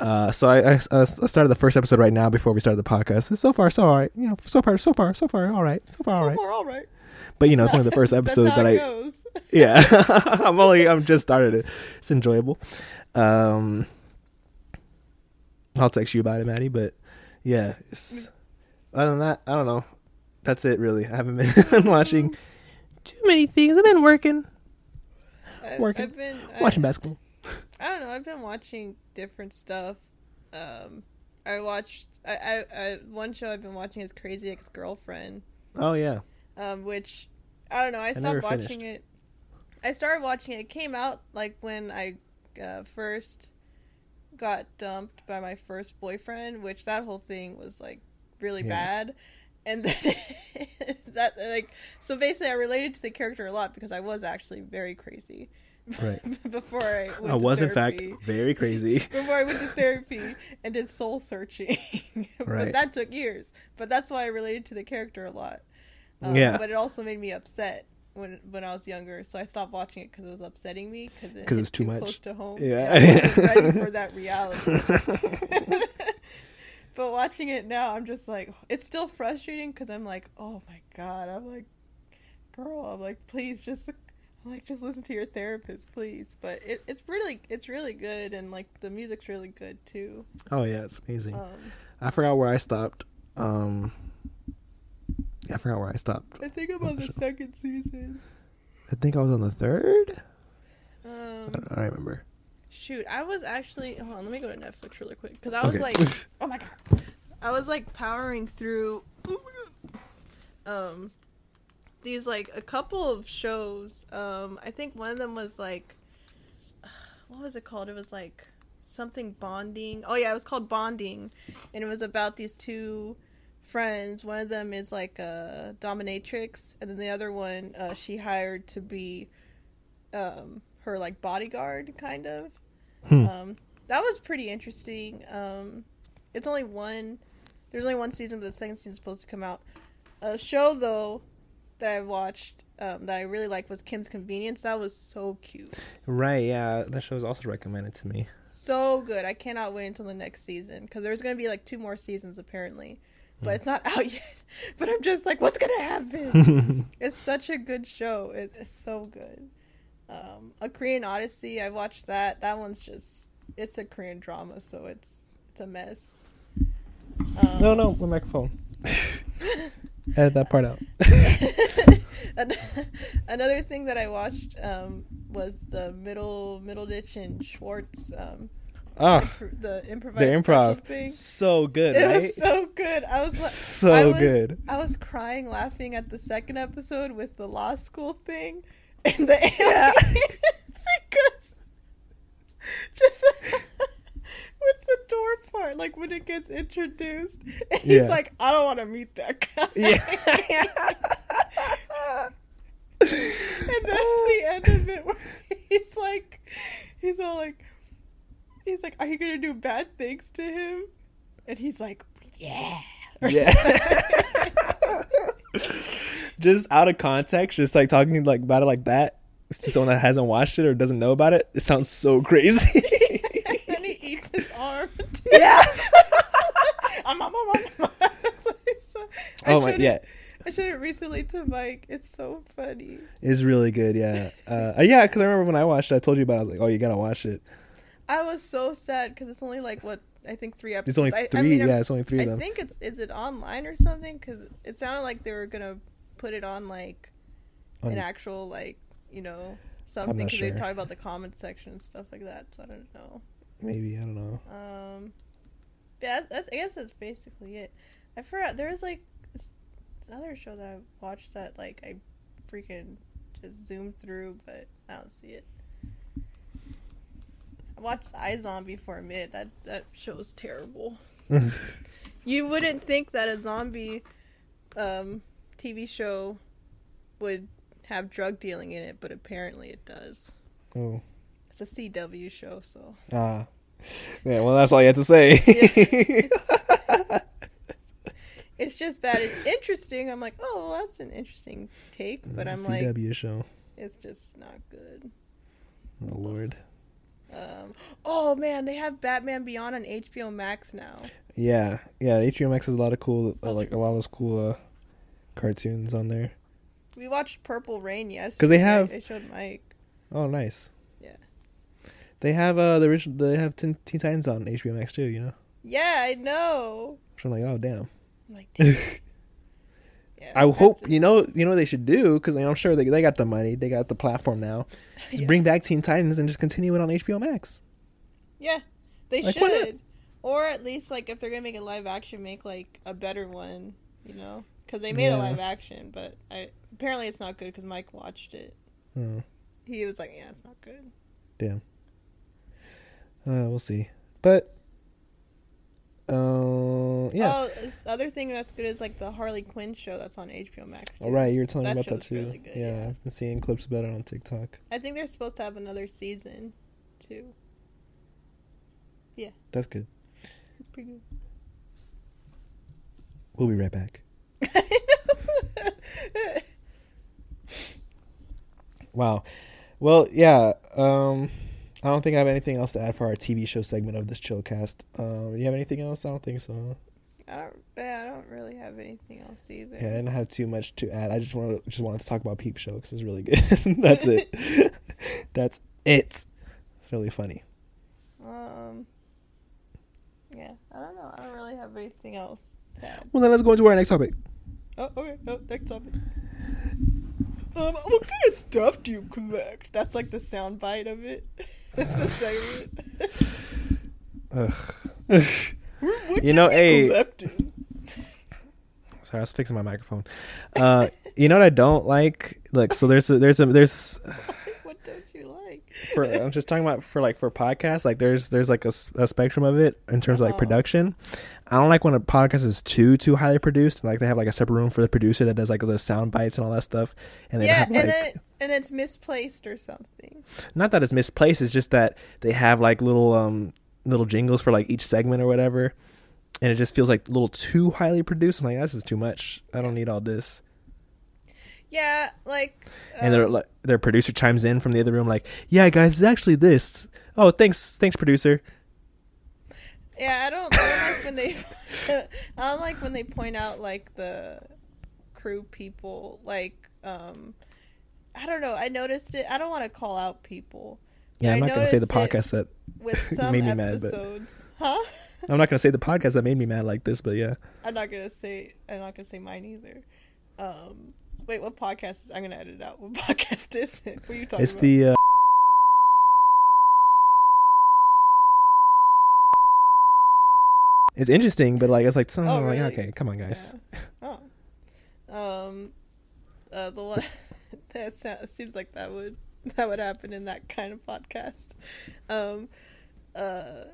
Uh, so I, I I started the first episode right now before we started the podcast. So far, so all right. You know, so far, so far, so far, all right. So far, all so right. far, all right. But you know, it's only the first episode that I goes. yeah i'm only i'm just started it it's enjoyable um i'll text you about it maddie but yeah it's, other than that i don't know that's it really i haven't been [LAUGHS] watching too many things i've been working I- Working. I've been watching I, basketball I don't know. I've been watching different stuff. Um, I watched. I, I, I one show I've been watching is Crazy Ex Girlfriend. oh yeah Um, which I don't know. I stopped watching it. I started watching it. It came out like when I uh, first got dumped by my first boyfriend, which that whole thing was like really Yeah. bad. and then [LAUGHS] that like so basically I related to the character a lot because I was actually very crazy [LAUGHS] Right. before I went I was in fact very crazy. [LAUGHS] before I went to therapy and did soul searching. but Right. that took years. But that's why I related to the character a lot. Um, Yeah. But it also made me upset when when I was younger, so I stopped watching it because it was upsetting me because it it's too much. close to home. Yeah. Wasn't ready [LAUGHS] for that reality. [LAUGHS] but watching it now, I'm just like, it's still frustrating because I'm like, oh my god, I'm like, girl, I'm like, please just. I'm like just listen to your therapist, please. But it, it's really, it's really good, and like the music's really good too. oh yeah, it's amazing. Um, I forgot where I stopped. Um, I forgot where I stopped. I think I'm on the second season. I think I was on the third. I Um, I don't remember. shoot, I was actually. Hold on, let me go to Netflix really quick because I was Okay. like, [LAUGHS] oh my god, I was like powering through. Oh my god. Um, these like a couple of shows. Um, I think one of them was like, what was it called? It was like something bonding. Oh yeah, it was called bonding, and it was about these two friends. One of them is like a dominatrix, and then the other one uh, she hired to be um, her like bodyguard, kind of. Hmm. Um, that was pretty interesting. Um, it's only one. There's only one season, but the second season's supposed to come out. A show though that I watched um, that I really liked was Kim's Convenience. That was so cute, Right, yeah, that show was also recommended to me. so good. I cannot wait until the next season because there's gonna be like two more seasons apparently, but it's not out [LAUGHS] yet. But I'm just like, what's gonna happen? [LAUGHS] It's such a good show. It, it's so good. Um, a Korean Odyssey. I watched that. That one's just. It's a Korean drama, so it's it's a mess. Um, no, no, my microphone. [LAUGHS] Edit that part out. Another thing that I watched um, was the middle Middleditch and Schwartz um, Ah, Impro- the the improvised special improv, thing. so good, It right? was so good. I was so I was, good. I was crying laughing at the second episode with the law school thing and the [LAUGHS] Yeah. because just [LAUGHS] with the door part, like when it gets introduced, and he's Yeah. like, "I don't want to meet that guy." Yeah. [LAUGHS] and then the end of it, where he's like, he's all like, he's like, "Are you gonna do bad things to him?" And he's like, "Yeah." Yeah. just out of context, just like talking like about it like that to someone that hasn't watched it or doesn't know about it, it sounds so crazy. and then he eats his arm. Too. yeah. Um, um, um, um. It's like so- Oh my yeah. I showed it recently to Mike. It's so funny. It's really good, yeah. Uh, yeah, because I remember when I watched it, I told you about it. I was like, oh, you gotta watch it. I was so sad because it's only like what I think three episodes. It's only three. I, I'm- yeah, it's only three I of them. think it's is it online or something? Because it sounded like they were gonna put it on like On- an actual like you know something because they talk about the comment section and stuff like that. So I don't know. Maybe I don't know. Um, yeah, that's, that's I guess that's basically it. I forgot there was like this other show that I watched that like I freaking just zoomed through, but I don't see it. I watched iZombie for a minute. That that show was terrible. [LAUGHS] You wouldn't think that a zombie um, TV show would have drug dealing in it, but apparently it does. oh, It's a CW show, so ah, yeah. Well, that's all you have to say. [LAUGHS] it's just bad. It's interesting. I'm like, oh, well, that's an interesting take, but I'm a like, CW show. it's just not good. Oh Lord. Um, oh man, they have Batman Beyond on HBO Max now. Yeah, yeah. HBO Max has a lot of cool, uh, like a lot of cool uh, cartoons on there. We watched Purple Rain yesterday. Because they have- I showed Mike. Oh, nice. Yeah. They have uh the original. They have Teen, Teen Titans on HBO Max too. You know. Yeah, I know. So I'm like, oh damn. I'm like, damn. [LAUGHS] Yeah, I hope you know you know what they should do because I'm sure they they got the money, they got the platform now. [LAUGHS] Just Yeah. bring back Teen Titans and just continue it on HBO Max. Yeah, they Like, should. Or at least like if they're gonna make a live action, make like a better one. You know, because they made Yeah. a live action, but I apparently it's not good because Mike watched it. Oh, He was like, "Yeah, it's not good." damn. Uh, we'll see. But Uh, yeah. Oh, this other thing that's good is like the Harley Quinn show that's on HBO Max. too. All right, you were telling me about that too. really good, yeah, yeah. I've been seeing clips about it on TikTok. I think they're supposed to have another season, too. Yeah. That's good. It's pretty good. We'll be right back. [LAUGHS] Wow. Well, yeah. Um, I don't think I have anything else to add for our TV show segment of this chillcast. Um, do you have anything else? I don't think so. I don't. Yeah, I don't really have anything else either. Yeah, I didn't have too much to add. I just wanted just wanted to talk about Peep Show because it's really good. [LAUGHS] That's it. [LAUGHS] That's it. It's really funny. Um. Yeah, I don't know. I don't really have anything else to add. Well, then let's go into our next topic. Oh, okay. Oh, next topic. Um, what kind of stuff do you collect? That's like the sound bite of it. [LAUGHS] the segment. Ugh. You know, hey- Sorry, I was fixing my microphone. Uh, you know what I don't like? Look, so there's a, there's a there's [LAUGHS] what don't you like? for I'm just talking about for like for podcasts. Like there's there's like a spectrum of it in terms of like Uh-huh. production. I don't like when a podcast is too too highly produced. Like they have like a separate room for the producer that does like the sound bites and all that stuff. And they yeah, have like and it's misplaced or something. not that it's misplaced. It's just that they have like little um little jingles for like each segment or whatever. And it just feels like a little too highly produced. I'm like, this is too much. I don't need all this. Yeah, like. and their um, like, their producer chimes in from the other room like yeah guys it's actually this oh thanks thanks producer Yeah, I don't, I don't like when they. [LAUGHS] I don't like when they point out like the crew people. Like, um, I don't know. I noticed it. I don't want to call out people yeah i'm I not gonna say the podcast that with [LAUGHS] some Made me mad, but- Huh? i'm not gonna say the podcast that made me mad like this but yeah I'm not gonna say. I'm not gonna say mine either. Um, wait, what podcast? Is, I'm gonna edit out. What [LAUGHS] podcast is it? What are you talking it's about? the uh, it's interesting but like it's like some Oh, like really? okay come on guys Yeah. Oh. Um. Uh, the one [LAUGHS] that sounds, seems like that would [LAUGHS] that would happen in that kind of podcast. Um. Uh.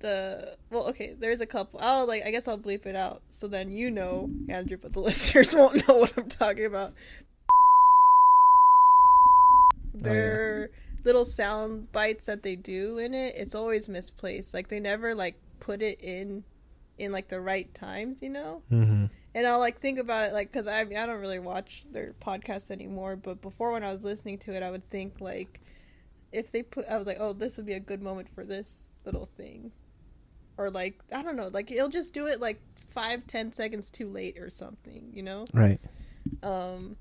The well, okay. There's a couple. I'll like. I guess I'll bleep it out so then you know, Andrew, but the [LAUGHS] listeners won't know what I'm talking about. yeah. Their little sound bites that they do in it, it's always misplaced. Like they never like put it in, in like the right times. You know. mm-hmm. And I'll like think about it like because I mean, I don't really watch their podcasts anymore. But before when I was listening to it, I would think like if they put I was like, oh, this would be a good moment for this little thing, or like I don't know, like it'll just do it like five ten seconds too late or something, you know. right Um,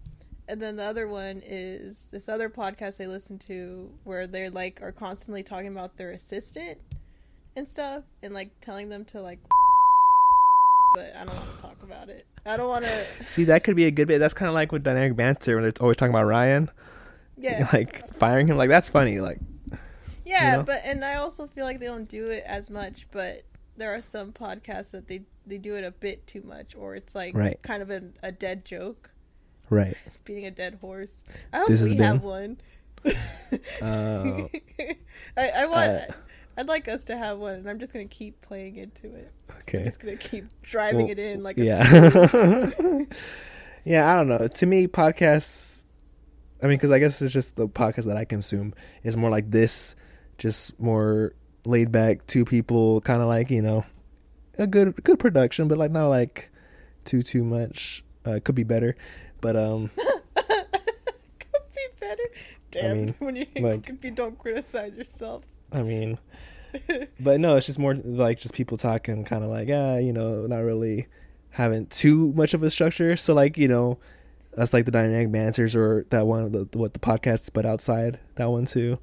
and then the other one is this other podcast I listen to where they're like are constantly talking about their assistant and stuff and like telling them to like but I don't want to talk about it. I don't want to see that could be a good bit that's kind of like with dynamic banter when they're always talking about ryan yeah. [LAUGHS] like firing him like that's funny like Yeah, you know? but and I also feel like they don't do it as much, but there are some podcasts that they they do it a bit too much or it's like Right. kind of a, a dead joke. right It's beating a dead horse. I hope This we been- have one. Uh, [LAUGHS] I, I want. uh, I'd like us to have one, and I'm just gonna keep playing into it. Okay. I'm just gonna keep driving Well, it in like a yeah [LAUGHS] yeah i don't know to me podcasts i mean because i guess it's just the podcast that i consume is more like this just more laid back two people kind of like you know a good good production but like not like too too much uh could be better but um [LAUGHS] Could be better. Damn, mean, [LAUGHS] when you like- if you don't criticize yourself. I mean but no it's just more like just people talking kind of like ah you know not really having too much of a structure so like you know that's like the dynamic banters or that one the, what the podcast, but outside that one too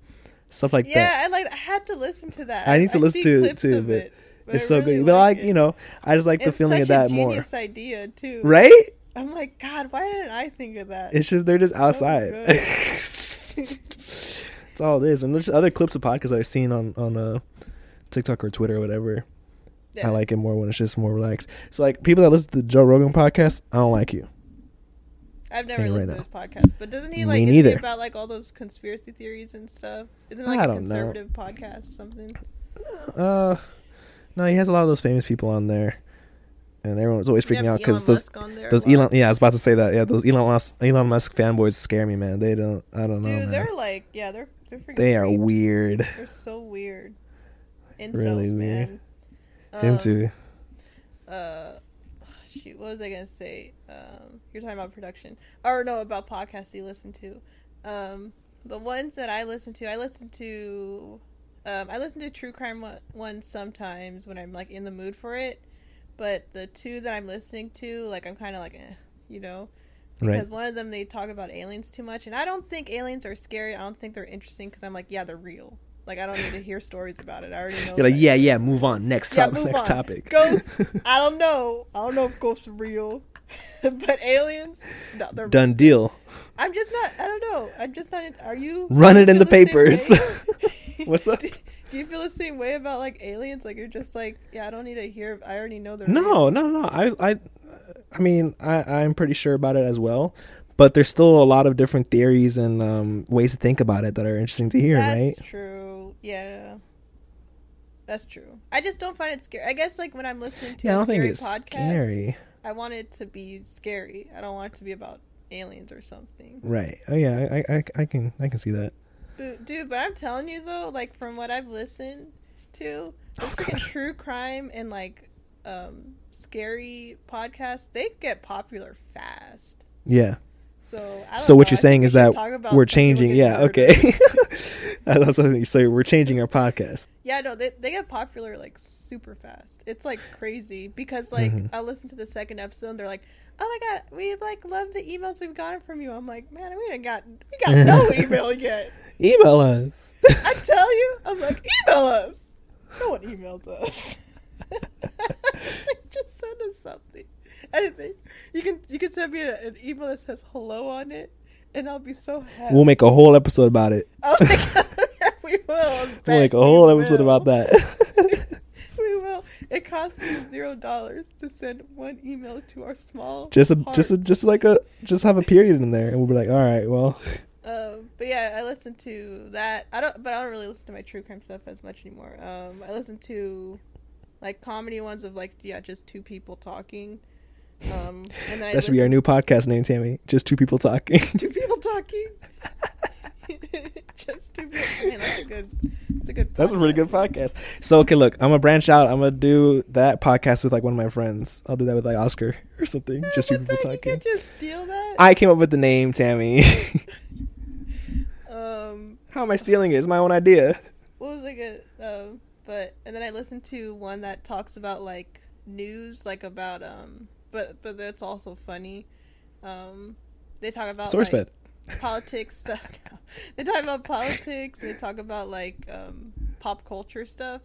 stuff like yeah, that Yeah, I like. I had to listen to that. I need to listen see to it too, but it, it's I so really good but like it. you know i just like the feeling of that a more genius idea too. right I'm like, God, why didn't I think of that? it's just they're just outside. [LAUGHS] [LAUGHS] that's all it is and there's other clips of podcasts i've seen on on uh tiktok or twitter or whatever Yeah. I like it more when it's just more relaxed. So like people that listen to the Joe Rogan podcast, I don't like you. I've never saying right listened now. his podcast, but doesn't he like he neither. about like all those conspiracy theories and stuff? Isn't it like a don't know. conservative podcast? Something. Uh No, he has a lot of those famous people on there, and everyone's always You freaking have out because Elon those Musk on there a those lot. Elon. Yeah, I was about to say that. Yeah, those Elon Musk, Elon Musk fanboys scare me, man. They don't. I don't know. Dude, man. they're like, yeah, they're they're. They are creeps. weird. They're so weird. Incels, Really man. Him Um, too. uh shoot what was i gonna say um you're talking about production or no about podcasts you listen to um the ones that i listen to i listen to um i listen to true crime one- ones sometimes when i'm like in the mood for it but the two that i'm listening to like i'm kind of like eh, you know Right. because one of them they talk about aliens too much and i don't think aliens are scary i don't think they're interesting because i'm like yeah they're real like i don't need to hear stories about it i already know You're like, yeah, yeah. Move on. Next Yeah, topic. move Next on. topic. Ghosts. [LAUGHS] I don't know. I don't know if ghosts are real, [LAUGHS] but aliens, no, they're. Done deal. I'm just not. I don't know. I'm just not. In, are you? Run it in the same papers. [LAUGHS] What's up? Do, do you feel the same way about like aliens? Like you're just like, yeah, I don't need to hear. I already know they're. No, real. no, no. I, I, I mean, I, I'm pretty sure about it as well. But there's still a lot of different theories and um, ways to think about it that are interesting to hear, That's right? true. Yeah. That's true. I just don't find it scary. I guess like when I'm listening to Yeah, I a scary podcast, scary. I want it to be scary. I don't want it to be about aliens or something. Right. Oh yeah, I, I, I can, I can see that. Dude, dude, but I'm telling you though, like from what I've listened to, it's Oh, [LAUGHS] freaking true crime and like um scary podcasts, they get popular fast. Yeah. So, So what know, you're I saying is that we're changing. Yeah. Okay. [LAUGHS] That's what you say. We're changing our podcast. Yeah, no, they they get popular like super fast. It's like crazy because like Mhm. I listen to the second episode and they're like, "Oh my god, we like love the emails we've gotten from you." I'm like, "Man, we didn't got we got no [LAUGHS] email yet." Email us. I tell you, I'm like, email us. No one emailed us. [LAUGHS] Just send us something. Anything. You can you can send me a, an email that says hello on it, and I'll be so happy. We'll make a whole episode about it. Oh my god, [LAUGHS] yeah, we will. [LAUGHS] We'll make a whole episode will. about that. [LAUGHS] we will. It costs you zero dollars to send one email to our small. just a, just a, just like a, just have a period in there, and we'll be like, all right, well, Um, but yeah, I listen to that. I don't, but I don't really listen to my true crime stuff as much anymore. Um, I listen to like comedy ones of like yeah, just two people talking. Um, and [LAUGHS] that should be our new podcast name, Tammy. Just two people talking. two people talking. [LAUGHS] [LAUGHS] just two people. Man, that's a good. That's a good. That's a really good podcast. podcast. So okay, look, I'm gonna branch out. I'm gonna do that podcast with like one of my friends. I'll do that with like Oscar or something. Just two people talking. just steal that. I came up with the name, Tammy. um, How am I stealing it? It's my own idea. what was I good? Um, but and then I listened to one that talks about like news, like about um, but but that's also funny. Um, they talk about SourceFed. like, [LAUGHS] politics stuff. [LAUGHS] they talk about politics. They talk about like um, pop culture stuff,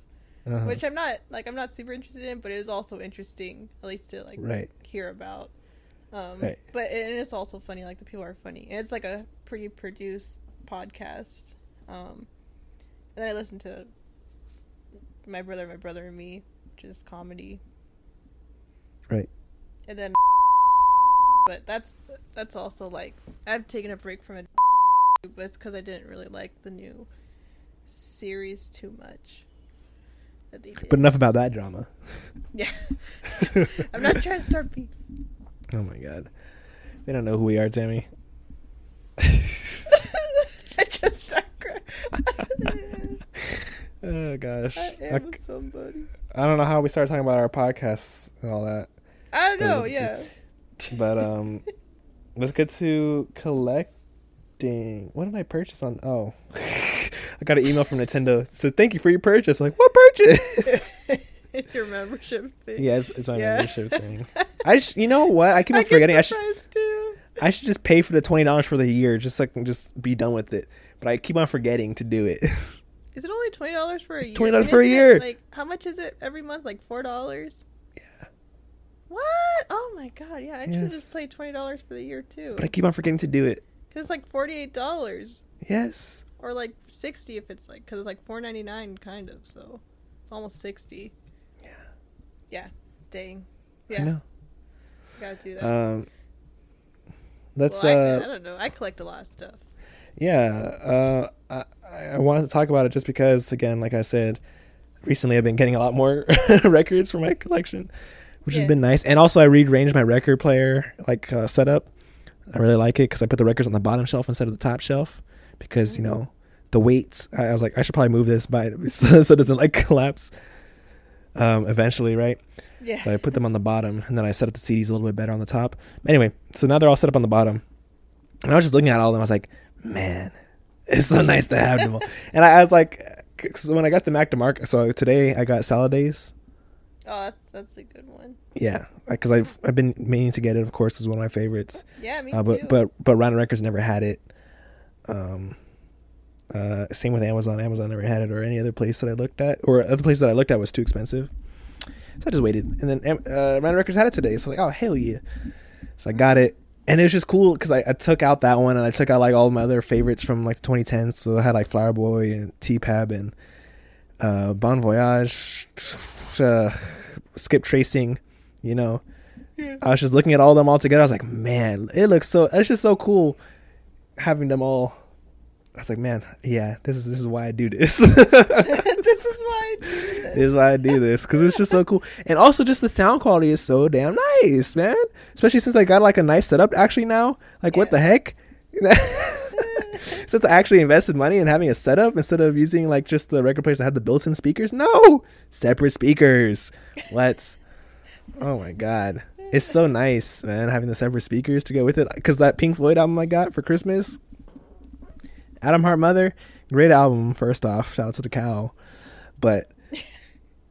Uh-huh. which I'm not like I'm not super interested in, but it is also interesting at least to like Right. hear about. Um, Right. But and it's also funny. Like the people are funny, and it's like a pretty produced podcast. Um, and then I listen to my brother, my brother and me, just comedy. Right. And then, but that's that's also like I've taken a break from it, [LAUGHS] but it's because I didn't really like the new series too much. That they did. But enough about that drama. [LAUGHS] yeah, [LAUGHS] I'm not trying to start beef. Oh my god. They don't know who we are, Tammy. I just start crying. Oh gosh. I I, am somebody. I don't know how we started talking about our podcasts and all that. I don't know. Yeah. But um let's get to collecting. What did I purchase on oh [LAUGHS] I got an email from Nintendo. Said thank you for your purchase. I'm like, what purchase? [LAUGHS] it's your membership thing. yeah, it's, it's my Yeah. membership thing. [LAUGHS] I sh- you know what? I keep on get forgetting. I should too. I should just pay for the twenty dollars for the year, just so I can just be done with it. But I keep on forgetting to do it. Is it only twenty dollars for a It's year? $20 for a it, year. Like, how much is it every month? Like four dollars. Yeah. What? Oh my god! Yeah, I should just paid twenty dollars for the year too. but I keep on forgetting to do it. Cause it's like forty eight dollars, Yes. or like sixty if it's like, cause it's like four ninety nine kind of. So it's almost sixty. Yeah. Yeah. Dang. I Yeah. know. Gotta do that. Um. Let's well, I, uh. I don't know. I collect a lot of stuff. Yeah, uh, I, I wanted to talk about it just because, again, like I said, recently I've been getting a lot more [LAUGHS] records for my collection, which has been nice. And also I rearranged my record player like uh, setup. I really like it because I put the records on the bottom shelf instead of the top shelf because you know the weights. I, I was like I should probably move this by so, [LAUGHS] so it doesn't like collapse. Um, eventually, right? Yeah. So I put them on the bottom, and then I set up the CDs a little bit better on the top. Anyway, so now they're all set up on the bottom, and I was just looking at all of them. I was like, man, it's so nice to have them. [LAUGHS] And I, I was like, so when I got the Mac DeMarco, so today I got Salad Days. Oh, that's that's a good one. Yeah, because I've I've been meaning to get it. Of course, it's one of my favorites. Yeah, me Uh, too. but but but Rhino Records never had it. Um, uh, same with Amazon. Amazon never had it, or any other place that I looked at, or other place that I looked at was too expensive. So I just waited, and then uh, Rhino Records had it today. So I was like, oh hell yeah! So I got it, and it was just cool because I, I took out that one, and I took out like all my other favorites from like 2010. So I had like Flower Boy and T Pab and uh, Bon Voyage, [SIGHS] uh, Skip Tracing, you know. Yeah. I was just looking at all of them all together. I was like, man, it looks so. It's just so cool having them all. I was like, man, yeah, this is this is why I do this. [LAUGHS] [LAUGHS] [LAUGHS] this is why I do this. this is why I do this because it's just so cool, and also just the sound quality is so damn nice, man. Especially since I got like a nice setup actually now. Like, what the heck? [LAUGHS] since I actually invested money in having a setup instead of using like just the record players that had the built-in speakers. No, separate speakers. What? oh my god, it's so nice, man. Having the separate speakers to go with it because that Pink Floyd album I got for Christmas, Atom Heart Mother, great album. First off, shout out to the cow, but.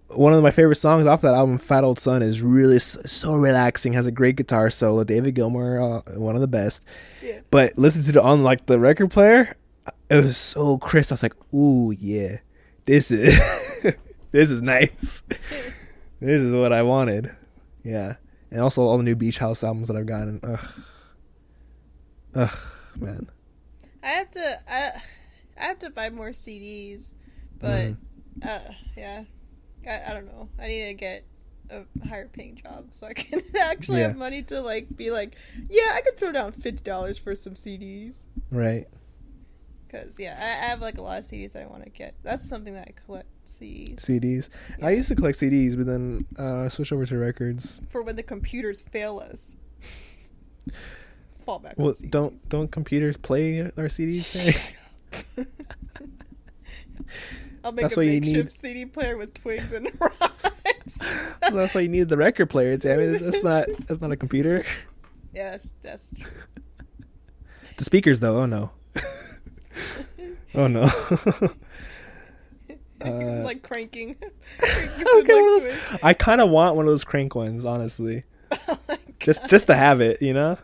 One of my favorite songs off that album, "Fat Old Son," is really so relaxing. Has a great guitar solo. David Gilmour, uh, one of the best Yeah. but listen to the on like the record player it was so crisp i was like ooh yeah this is [LAUGHS] this is nice this is what i wanted yeah and also all the new beach house albums that i've gotten ugh ugh man I have to I, I have to buy more CDs, but Mhm. Uh, yeah, I, I don't know. I need to get a higher paying job so I can [LAUGHS] actually Yeah. have money to like be like, yeah, I could throw down fifty dollars for some CDs. right Cause yeah, I, I have like a lot of CDs that I want to get. That's something that I collect CDs cds i used to collect cds but then uh, i switched over to records for when the computers fail us. Fall back. well don't don't computers play our cds [LAUGHS] I'll make That's a why you makeshift CD player with twigs and [LAUGHS] rods. well, that's why you need the record player damn it that's [LAUGHS] not that's not a computer yeah, that's, that's true. The speakers, though, oh no. oh no. [LAUGHS] Uh, like cranking. Okay, those- I kind of want one of those crank ones, honestly. Oh Just just to have it, you know.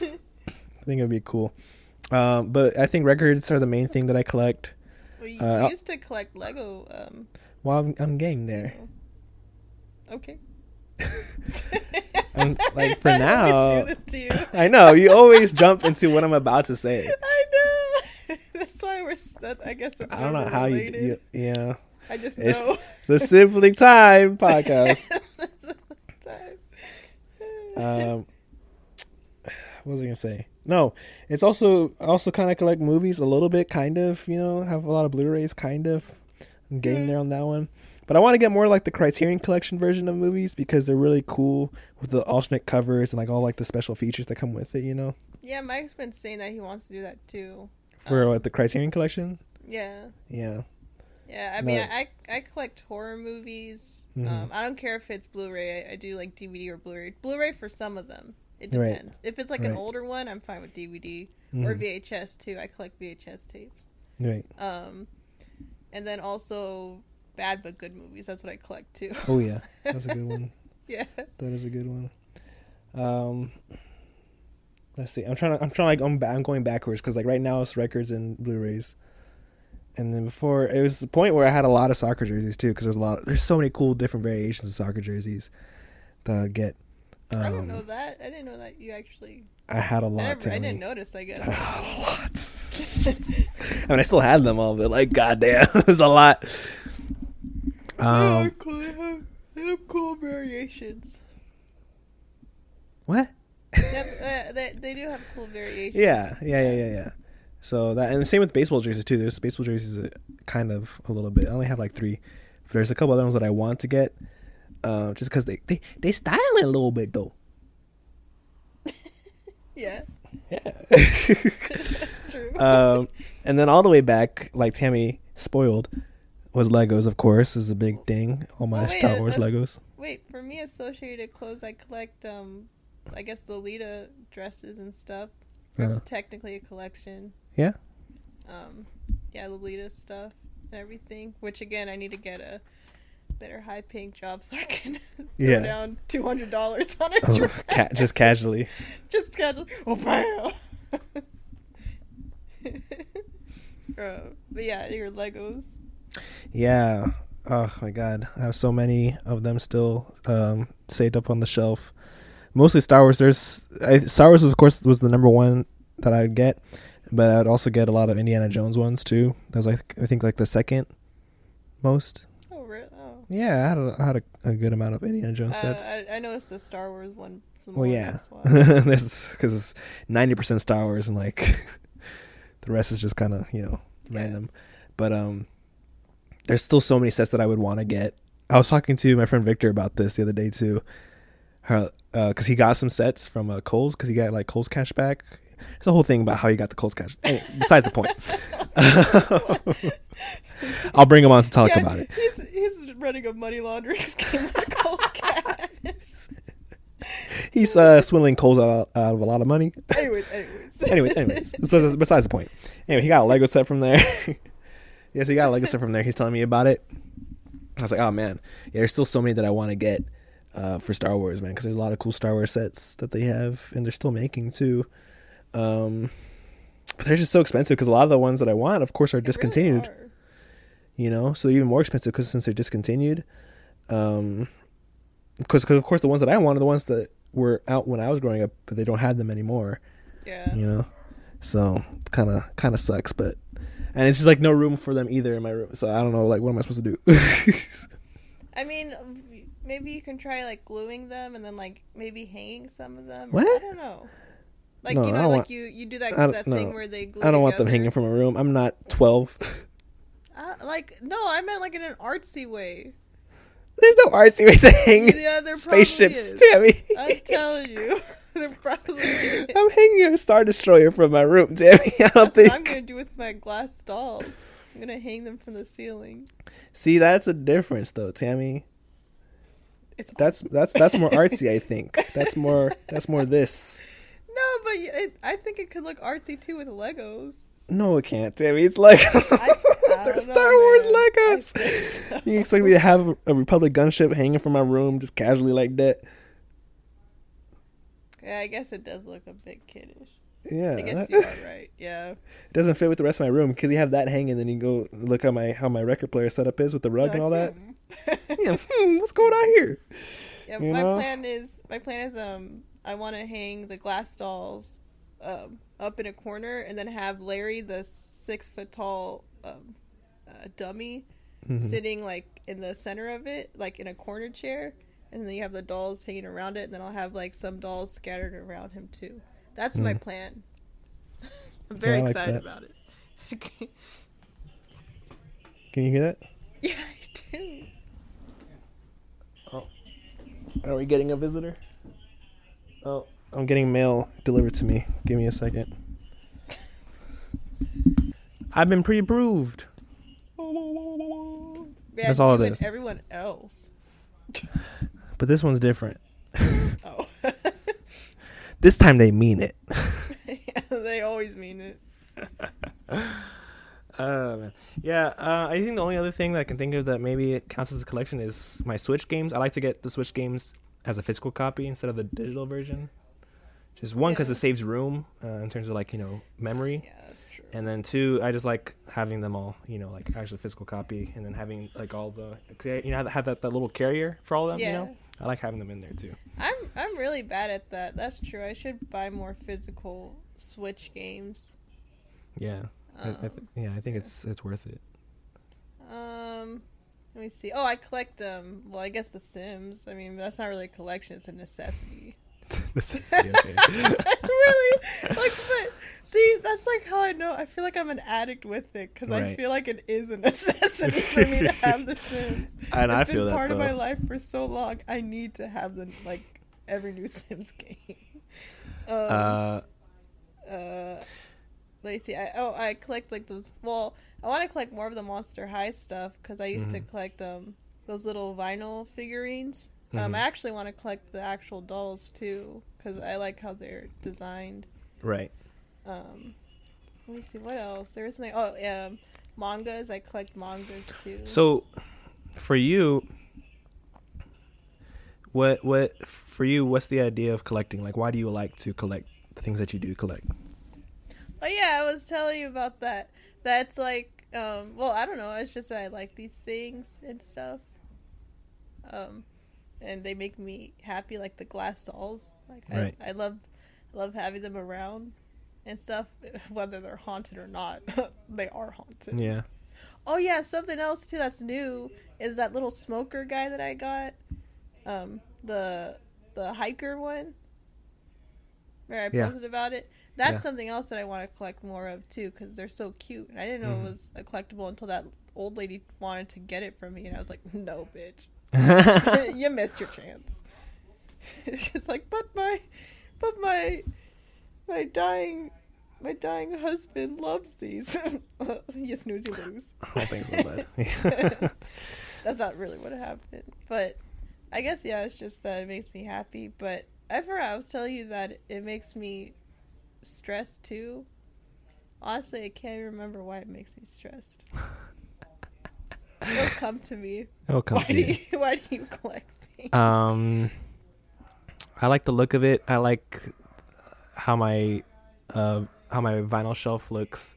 I think it'd be cool. Um, but I think records are the main thing that I collect. Well, you uh, used to collect Lego. Um, While I'm, I'm getting there. okay. [LAUGHS] I'm- like, for [LAUGHS] I now- always do this to you. [LAUGHS] I know you always jump into what I'm about to say. I know. That's why we're. That, I guess I don't know how you, you, yeah. I just know. It's the Sibling Time podcast. um what was i gonna say no it's also also kind of collect movies a little bit kind of you know have a lot of blu-rays kind of i'm getting there on that one but i want to get more like the criterion collection version of movies because they're really cool with the alternate covers and like all like the special features that come with it you know yeah, Mike's been saying that he wants to do that too. for Um, what the criterion collection Yeah. yeah Yeah, I No. mean, I I collect horror movies. Mhm. Um, I don't care if it's Blu-ray. I, I do like DVD or Blu-ray. Blu-ray for some of them. It Right. depends. If it's like an older one, I'm fine with DVD or Mhm. VHS too. I collect VHS tapes. right Um, and then also bad but good movies. That's what I collect too. oh yeah that's a good [LAUGHS] one yeah. That is a good one. Um, let's see. I'm trying to. I'm trying like I'm. I'm going backwards because like right now it's records and Blu-rays, and then before it was the point where I had a lot of soccer jerseys too because there's a lot. There's so many cool different variations of soccer jerseys to get. Um, I didn't know that. I didn't know that you actually. I had a lot. never, I didn't notice. I guess. Lots. [LAUGHS] I mean, I still had them all, but like, goddamn, [LAUGHS] it was a lot. they Um, cool. They have, they have cool variations. what? They, have, [LAUGHS] uh, they, they do have cool variations. Yeah, yeah, yeah, yeah, yeah. So that and the same with baseball jerseys too. There's baseball jerseys kind of a little bit. I only have like three, There's a couple other ones that I want to get, uh, just because they they they style it a little bit though. [LAUGHS] Yeah, Yeah. [LAUGHS] [LAUGHS] that's true. um, and then all the way back, like Tammy spoiled, was Legos. Of course, is a big thing. All my Oh, wait, Star Wars Legos. Wait, for me, associated clothes, I collect, um, I guess Lolita dresses and stuff. That's Uh. technically a collection. Yeah. Um, yeah, Lolita stuff and everything. Which again, I need to get a better high paying job so I can [LAUGHS] Yeah. throw down two hundred dollars on a Oh, ca- just casually. [LAUGHS] just casually. Oh bam. [LAUGHS] uh, but yeah, your Legos. Yeah. Oh my god, I have so many of them still um, saved up on the shelf. Mostly Star Wars. There's I, Star Wars, of course, was the number one that I'd get, but I'd also get a lot of Indiana Jones ones too. That was like I think like the second most. Oh? Oh. Yeah, I had a, I had a, a good amount of Indiana Jones Uh, sets. I, I noticed the Star Wars one. Some well, more, yeah, because [LAUGHS] ninety percent Star Wars and like [LAUGHS] the rest is just kind of you know Yeah. random. But um, there's still so many sets that I would want to get. I was talking to my friend Victor about this the other day too. Her, because he got some sets from uh, Kohl's because he got like Kohl's cash back. There's a whole thing about how he got the Kohl's cash. Anyway, besides the point. [LAUGHS] I'll bring him on to talk Yeah, about it. He's running a money laundering [LAUGHS] scheme with Cold [LAUGHS] Cash. He's uh, swindling Kohl's out, out of a lot of money. [LAUGHS] anyways, anyways. anyways, anyways, besides, besides the point. Anyway, he got a Lego set from there. yes, he got a Lego set from there. He's telling me about it. I was like, oh man, yeah. There's still so many that I want to get uh, for Star Wars, man, because there's a lot of cool Star Wars sets that they have, and they're still making too. Um, but they're just so expensive because a lot of the ones that I want, of course, are They really discontinued. are. You know, so even more expensive because since they're discontinued. Um, because of course the ones that I want are the ones that were out when I was growing up, but they don't have them anymore Yeah. you know so kind of kind of sucks but and it's just like no room for them either in my room so i don't know like what am i supposed to do [LAUGHS] I mean, maybe you can try like gluing them and then like maybe hanging some of them. What? I don't know. Like No, you know, like want- you you do that that no. thing where they glue. i don't want them hanging from a room i'm not 12 [LAUGHS] Uh, like no, I meant like in an artsy way. there's no artsy way to hang Yeah, there spaceships is. tammy I'm telling you, [LAUGHS] there probably is. i'm hanging a star destroyer from my room tammy [LAUGHS] i don't That's think what I'm gonna do with my glass dolls. I'm gonna hang them from the ceiling. see that's a difference though tammy It's that's that's that's more artsy i think [LAUGHS] that's more that's more this no, but it, I think it could look artsy too with Legos. No it can't tammy it's like [LAUGHS] Star know, Star Wars. Legos. So. You expect me to have a Republic gunship hanging from my room just casually like that? Yeah, I guess it does look a bit kiddish. Yeah, I guess you are [LAUGHS] right. Yeah. it doesn't fit with the rest of my room because you have that hanging. Then you go look at my how my record player setup is with the rug and all that. [LAUGHS] Yeah, hmm, what's going on here? yeah, You my know? plan is my plan is um I want to hang the glass dolls um up in a corner and then have Larry the six foot tall um uh, dummy Mhm. sitting like in the center of it, like in a corner chair, and then you have the dolls hanging around it, and then I'll have like some dolls scattered around him too. That's my Mm. plan. [LAUGHS] I'm very I like excited that. about it. [LAUGHS] Can you hear that? yeah, I do. Oh. Are we getting a visitor? Oh, I'm getting mail delivered to me. Give me a second. I've been pre-approved. Yeah, That's all it you. Everyone else. But this one's different. [LAUGHS] Oh. [LAUGHS] This time they mean it. [LAUGHS] yeah, they always mean it. Oh man, yeah. Uh, I think the only other thing that I can think of that maybe it counts as a collection is my Switch games. I like to get the Switch games as a physical copy instead of the digital version. Just one because Yeah. it saves room uh, in terms of like you know memory, Yeah, that's true. and then two, I just like having them all you know like actual physical copy, and then having like all the you know have that, that little carrier for all of them. You Yeah. know, I like having them in there too. I'm I'm really bad at that. That's true. I should buy more physical Switch games. Yeah, I, I Um, th- yeah. I think it's it's worth it. Um, let me see. Oh, I collect um. Well, I guess The Sims. I mean, that's not really a collection; it's a necessity. The video game. really? Like, but see, that's like how I know. I feel like I'm an addict with it because I feel like it is a [LAUGHS] necessity for me to have The Sims. [LAUGHS] And I it's feel been that, part of my life for so long. I need to have the like every new [LAUGHS] Sims game. Um, Uh, uh, let me see. I, oh, I collect like those. Well, I want to collect more of the Monster High stuff because I used to Mhm. collect um those little vinyl figurines. Um, Mhm. I actually want to collect the actual dolls too because I like how they're designed. right. Um, let me see what else. There's something. Oh, yeah, mangas. I collect mangas too. So, for you, what what for you? What's the idea of collecting? Like, why do you like to collect the things that you do collect? Oh yeah, I was telling you about that. That's like, um, well, I don't know. It's just that I like these things and stuff. Um, and they make me happy, like the glass dolls. Like Right. I, I love, love having them around and stuff. [LAUGHS] Whether they're haunted or not, [LAUGHS] they are haunted. Yeah. Oh yeah, something else too that's new is that little smoker guy that I got. Um, the the hiker one. Where I Yeah. posted about it. That's Yeah. something else that I want to collect more of too because they're so cute. And I didn't know Mhm. it was a collectible until that old lady wanted to get it from me, and I was like, "No, bitch, [LAUGHS] you missed your chance." [LAUGHS] She's like, "But my, but my, my dying." My dying husband loves these. [LAUGHS] you snooze, you lose. I don't think so, but That's not really what happened. But I guess yeah, it's just that it makes me happy. But I forgot I was telling you that it makes me stressed too. Honestly, I can't remember why it makes me stressed. It'll come to me. it'll come Why to do you. you [LAUGHS] why do you collect things? Um, I like the look of it. I like how my uh how my vinyl shelf looks,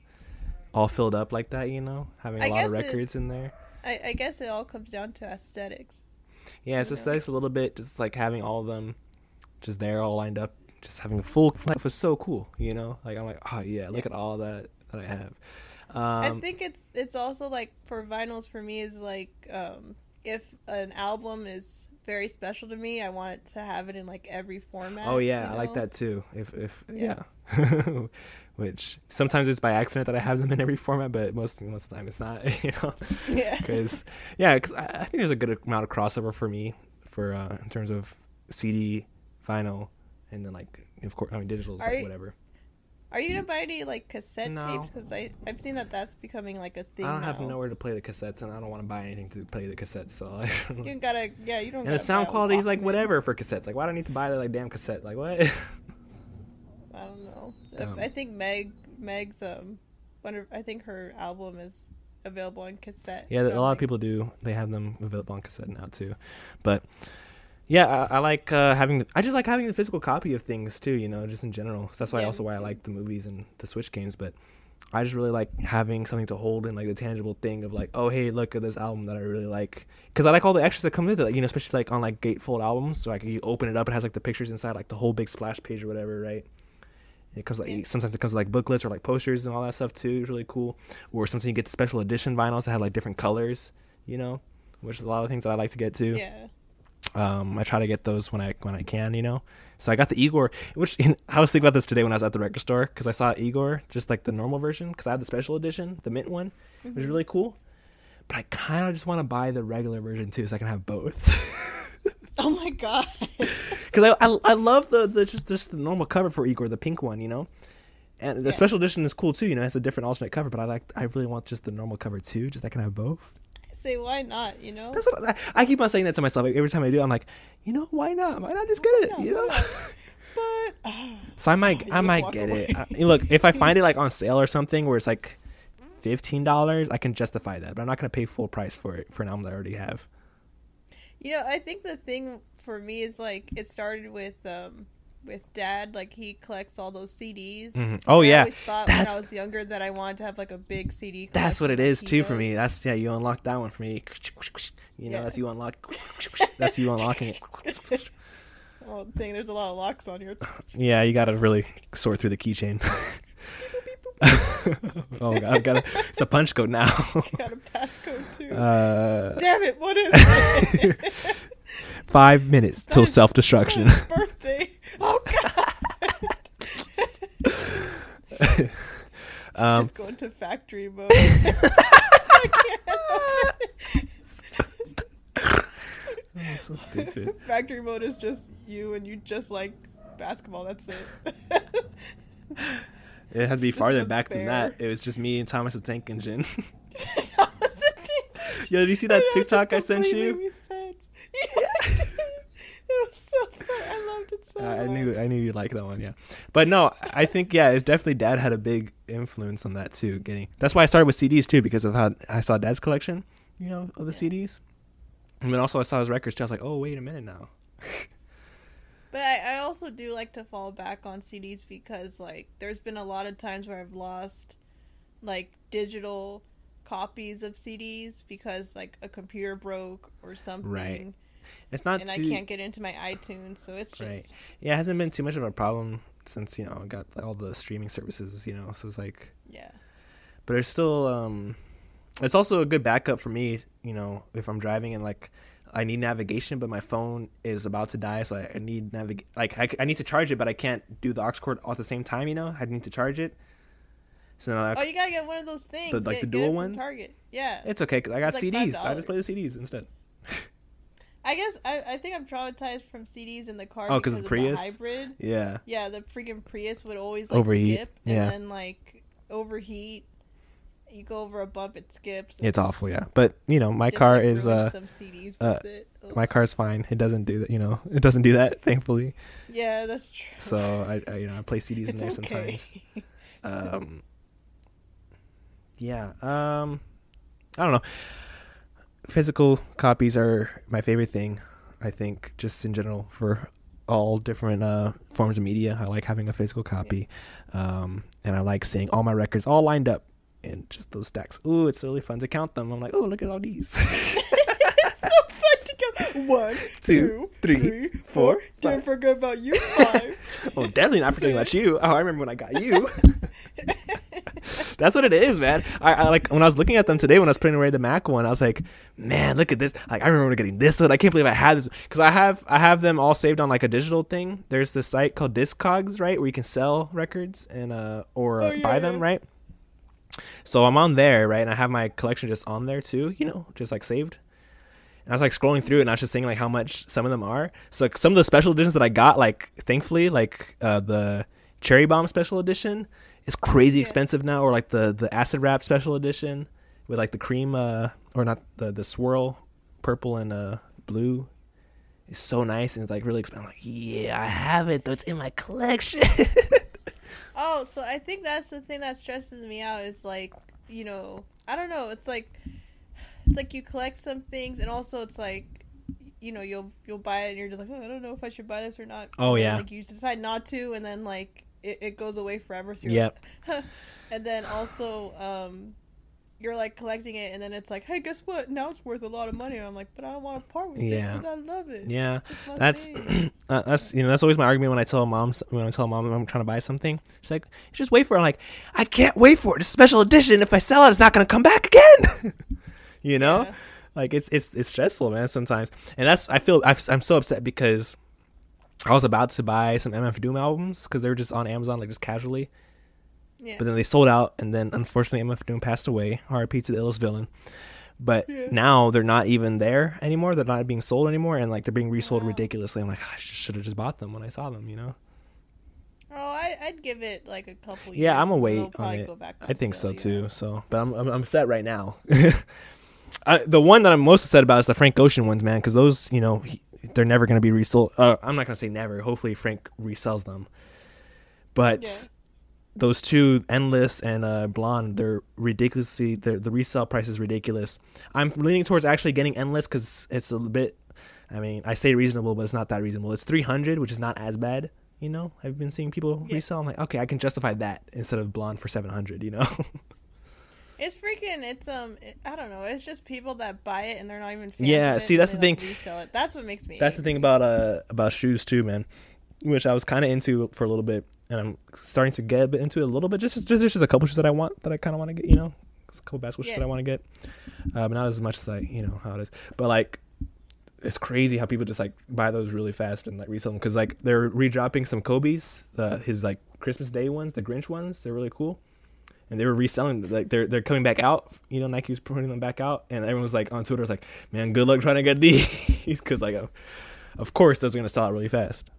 all filled up like that. You know, having a I lot of guess it- records in there. I, I guess it all comes down to aesthetics. Yeah, it's know. aesthetics a little bit, just like having all of them, just there, all lined up, just having a full life was so cool. You know, like I'm like, oh yeah, look at all that that I have. I Um, think it's it's also like for vinyls for me is like um if an album is very special to me, I want it to have it in like every format. oh yeah, you I like that too. If if Yeah. yeah, [LAUGHS] which sometimes it's by accident that I have them in every format, but most most of the time it's not. [LAUGHS] You know. Yeah. because yeah, because I, I think there's a good amount of crossover for me for uh, in terms of CD, vinyl, and then like of course I mean digital, like you- whatever. Are you gonna buy any like cassette No. tapes? Because I I've seen that that's becoming like a thing I don't now. have nowhere to play the cassettes, and I don't want to buy anything to play the cassettes. So, I don't You gotta yeah you don't. and the sound quality is like whatever for cassettes. Like, why do I need to buy the like damn cassette? Like, what? [LAUGHS] I don't know. Um, I think Meg Meg's um, of, I think her album is available on cassette. yeah, a lot of people do. They have them available on cassette now too, but. Yeah, I, I like uh, having. The, I just like having the physical copy of things too. You know, just in general. So that's why Yeah, also why I like the movies and the Switch games. But I just really like having something to hold and like the tangible thing of like, oh hey, look at this album that I really like. Because I like all the extras that come with it. Like, you know, especially like on like gatefold albums. So like you open it up, it has like the pictures inside, like the whole big splash page or whatever, right? It comes like Yeah. sometimes it comes with like booklets or like posters and all that stuff too. It's really cool. Or sometimes you get special edition vinyls that have like different colors. You know, which is a lot of things that I like to get too. Yeah. Um, I try to get those when I when I can, you know. So I got the Igor, which [LAUGHS] I was thinking about this today when I was at the record store because I saw Igor, just like the normal version, because I had the special edition, the mint one, which is Mhm. really cool. But I kind of just want to buy the regular version too, so I can have both. [LAUGHS] Oh my god. [LAUGHS] Because I, I I love the the just just the normal cover for Igor, the pink one, you know. And the Yeah. special edition is cool too, you know. It's a different alternate cover, but I like I really want just the normal cover too, just I can have both. Say why not? You know. That's what I, I keep on saying that to myself every time I do. I'm like, you know, why not? Why not just get it? not? You know. But [LAUGHS] ah, So I might, I might get away. it. I, look, if I [LAUGHS] find it like on sale or something where it's like fifteen dollars, I can justify that. But I'm not gonna pay full price for it for an album that I already have. you know, I think the thing for me is like it started with um with dad. Like he collects all those CDs. Mhm. Oh I yeah, thought when I was younger that I wanted to have like a big CD. that's what it is collection is like he too for me. That's yeah, you unlock that one for me. You know, Yeah. that's you unlock. [LAUGHS] That's you unlocking it. [LAUGHS] Oh dang, there's a lot of locks on here [LAUGHS] Yeah, you gotta really sort through the keychain. oh god, I've got a, it's a punch code now. Got a passcode too. uh, Damn it! What is it? five minutes till self destruction. birthday. Oh god. [LAUGHS] um, just go into factory mode. [LAUGHS] I can't help [LAUGHS] oh, so stupid. factory mode is just you and you just like basketball. That's it. It had to be Just farther back than that. It was just me and Thomas the Tank Engine. Was a thing. Yo, did you see that TikTok I sent you? Yeah, I did. It [LAUGHS] was so fun. I loved it so Uh, I knew I knew you'd like that one, yeah. But no, I think yeah, it's definitely Dad had a big influence on that too. Getting that's why I started with CDs too because of how I saw Dad's collection, you know, of the Yeah. CDs. And then also I saw his records too. I was like, oh wait a minute now. [LAUGHS] But I, I also do like to fall back on CDs because like there's been a lot of times where I've lost like digital copies of CDs because like a computer broke or something. Right. It's not And too I can't get into my iTunes, so it's just Right. yeah, it hasn't been too much of a problem since you know I got all the streaming services, you know. So it's like, yeah. but it's still um, it's also a good backup for me, you know, if I'm driving and like I need navigation, but my phone is about to die, so I, I need navig like I, I need to charge it, but I can't do the aux cord all at the same time, you know. I need to charge it. So now I, Oh, you gotta get one of those things. The- like get, the dual ones? Target. Yeah. it's okay 'cause I got It's like CDs. I just play the CDs instead. [LAUGHS] I guess I, I think I'm traumatized from CDs in the car Oh, because of of Prius? the hybrid. Yeah. Yeah, the freaking Prius would always like Overheat, skip and yeah. then like overheat. You go over a bump, it skips. It's awful, yeah. But you know, my Just, car like, is uh some CDs uh, my car's fine. It doesn't do that, you know. It doesn't do that, [LAUGHS] thankfully. yeah, that's true. So I, I you know I play CDs in [LAUGHS] there okay. sometimes. [LAUGHS] Um, yeah. Um, I don't know. Physical copies are my favorite thing. I think just in general for all different uh, forms of media. I like having a physical copy, um, and I like seeing all my records all lined up in just those stacks. Ooh, it's really fun to count them. I'm like, oh, look at all these. [LAUGHS] it's so fun to go. One, [LAUGHS] Two, two, three, three, four, four. Didn't five. forget about you. Five. [LAUGHS] oh, definitely not forgetting about you. Oh, I remember when I got you. [LAUGHS] That's what it is, man. I, I like when I was looking at them today when I was putting away the Mac one. I was like, man, look at this. Like I remember getting this one. I can't believe I had this because I have I have them all saved on like a digital thing. There's this site called Discogs, right, where you can sell records and uh or uh, Oh, buy them, yeah. right. So I'm on there, right, and I have my collection just on there too. You know, just like saved. And I was like scrolling through it and I was just seeing like how much some of them are. So like, some of the special editions that I got, like thankfully, like uh, the Cherry Bomb special edition is crazy Yeah. expensive now, or like the the Acid Rap special edition with like the cream, uh, or not the the swirl, purple and uh blue. Is so nice and it's like really expensive. I'm like, yeah, I have it though. It's in my collection. [LAUGHS] Oh, so I think that's the thing that stresses me out is like, you know, I don't know, it's like it's like you collect some things and also it's like you know, you'll you'll buy it and you're just like, oh, I don't know if I should buy this or not. Oh, yeah. Like you decide not to and then like it, it goes away forever. So Yep. like, huh. And then also, um you're like collecting it and then it's like, hey, guess what? Now it's worth a lot of money. I'm like, but I don't want to part with Yeah. it because I love it. yeah. That's uh, [CLEARS THROAT] that's you know that's always my argument when I tell mom when I tell mom I'm trying to buy something. She's like, just wait for it. I'm like, I can't wait for it. It's a special edition. If I sell it, it's not gonna come back again. [LAUGHS] you know, Yeah. like it's it's it's stressful, man. Sometimes, and that's I feel I've, I'm so upset because I was about to buy some MF Doom albums because they were just on Amazon like just casually, yeah. but then they sold out, and then unfortunately MF Doom passed away. R.I.P. to the illest villain. But Yeah. now they're not even there anymore. They're not being sold anymore, and like they're being resold Wow. ridiculously. I'm like, "Ah, I should have just bought them when I saw them, you know? Oh, I, I'd give it like a couple. Yeah, I'm gonna wait on it. go back I think so too. yeah. So, but I'm I'm, I'm upset right now. [LAUGHS] I, the one that I'm most upset about is the Frank Ocean ones, man, because those, you know, he, they're never gonna be resold. Uh, I'm not gonna say never. Hopefully, Frank resells them. But Yeah. those two, Endless and uh, Blonde, they're ridiculously. They're, the resale price is ridiculous. I'm leaning towards actually getting Endless because it's a bit. I mean, I say reasonable, but it's not that reasonable. It's 300, which is not as bad. You know, I've been seeing people Yeah. resell. I'm like, okay, I can justify that instead of Blonde for 700. You know. [LAUGHS] It's freaking. It's um. It, I don't know. It's just people that buy it and they're not even. Yeah, see, that's they, the like, thing. Resell it. That's what makes me. That's the thing about uh about shoes too, man. Which I was kind of into for a little bit, and I'm starting to get a bit into it a little bit. Just just just a couple shoes that I want that I kind of want to get, you know, a couple basketball shoes that I want to get, uh, but not as much as I, you know, how it is. But like it's crazy how people just like buy those really fast and like resell them because like they're redropping some Kobe's, uh, his like Christmas Day ones, the Grinch ones. They're really cool, and they were reselling like they're they're coming back out. You know, Nike was putting them back out, and everyone was like on Twitter was like, "Man, good luck trying to get these," [LAUGHS] because like, of, of course, those are gonna sell out really fast.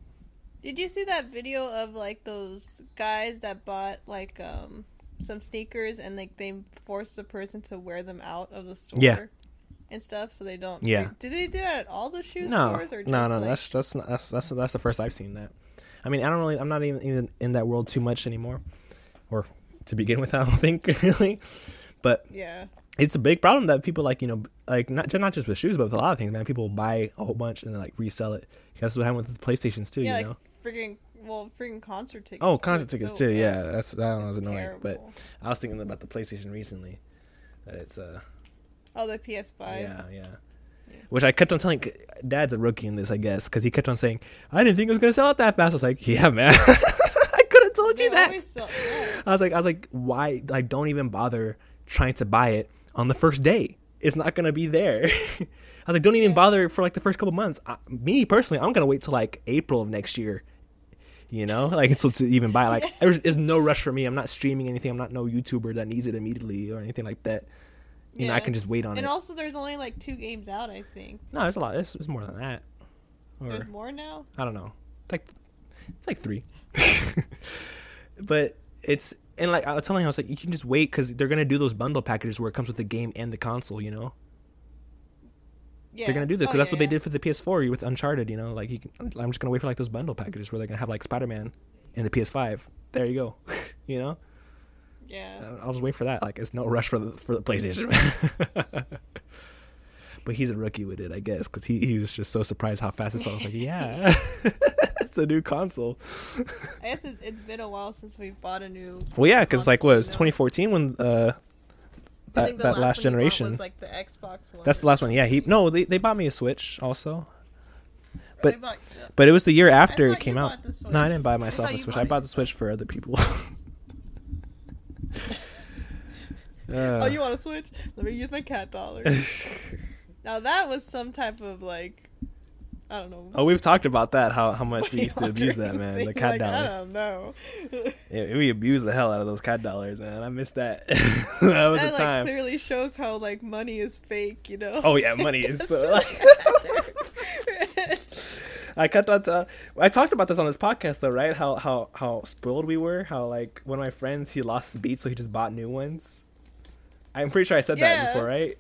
Did you see that video of like those guys that bought like um some sneakers and like they forced the person to wear them out of the store? Yeah. And stuff, so they don't. Yeah. Do they do that at all the shoe No, stores or just no, no, like, that's that's not, that's that's that's the first I've seen that. I mean, I don't really, I'm not even even in that world too much anymore, or to begin with, [LAUGHS] I don't think really. But yeah. it's a big problem that people like you know like not not just with shoes but with a lot of things man people buy a whole bunch and then like resell it that's what happened with the playstations too Yeah, you like know freaking well, freaking concert tickets. oh concert it's tickets so too yeah that's that was It's annoying but i was thinking about the playstation recently that it's uh Oh, the PS5. yeah yeah Yeah. which I kept on telling Dad's a rookie in this, I guess, because he kept on saying, "I didn't think it was gonna sell out that fast." I was like, "Yeah, man, I could have told you that." sell- yeah. I was like, I was like, why? Like, don't even bother trying to buy it on the first day. It's not gonna be there. [LAUGHS] I was like, don't even Yeah. bother for like the first couple months. I, me personally, I'm gonna wait till like April of next year. You know, like until to even buy. Like, [LAUGHS] there's, there's no rush for me. I'm not streaming anything. I'm not no YouTuber that needs it immediately or anything like that. You know, I can just wait on And it. And also, there's only like two games out. I think no, there's a lot. It's, it's more than that. Or there's more now. I don't know. It's like it's like three. [LAUGHS] but it's and like I was telling him, I was like, you can just wait because they're gonna do those bundle packages where it comes with the game and the console. You know, Yeah, they're gonna do this Oh, because that's yeah, what they yeah. did for the PS4 with Uncharted. You know, like you can, I'm just gonna wait for like those bundle packages where they're gonna have like Spider Man and the PS5. There you go. [LAUGHS] you know, Yeah. I'll just wait for that. Like it's no rush for the for the PlayStation. [LAUGHS] but he's a rookie with it, I guess, because he, he was just so surprised how fast it sold. I was like, [LAUGHS] yeah, [LAUGHS] it's a new console. I guess it's, it's been a while since we bought a new. Well, yeah, because like what it was console, you know? 2014 when uh that, the that last, one you bought generation. was like the Xbox one. That's the last one. Yeah, he no, they they bought me a Switch also, but- bought- but it was the year after it came out. bought the Switch. No, I didn't buy myself a Switch. bought I it bought the Switch for other people. [LAUGHS] oh, Uh, you want a Switch? Let me use my cat dollar. Now that was some type of like, I don't know. oh, we've talked about that. How how much we used to abuse that man. The cat like, I don't know. [LAUGHS] Yeah, we abused the hell out of those cat dollars, man. I missed that. [LAUGHS] that was that like time. clearly shows how like money is fake, you know. Oh yeah, money is [LAUGHS] so. Like, I kept on. T- I talked about this on this podcast though, right? How how how spoiled we were. How like one of my friends he lost his beats, so he just bought new ones. I'm pretty sure I said that before, right?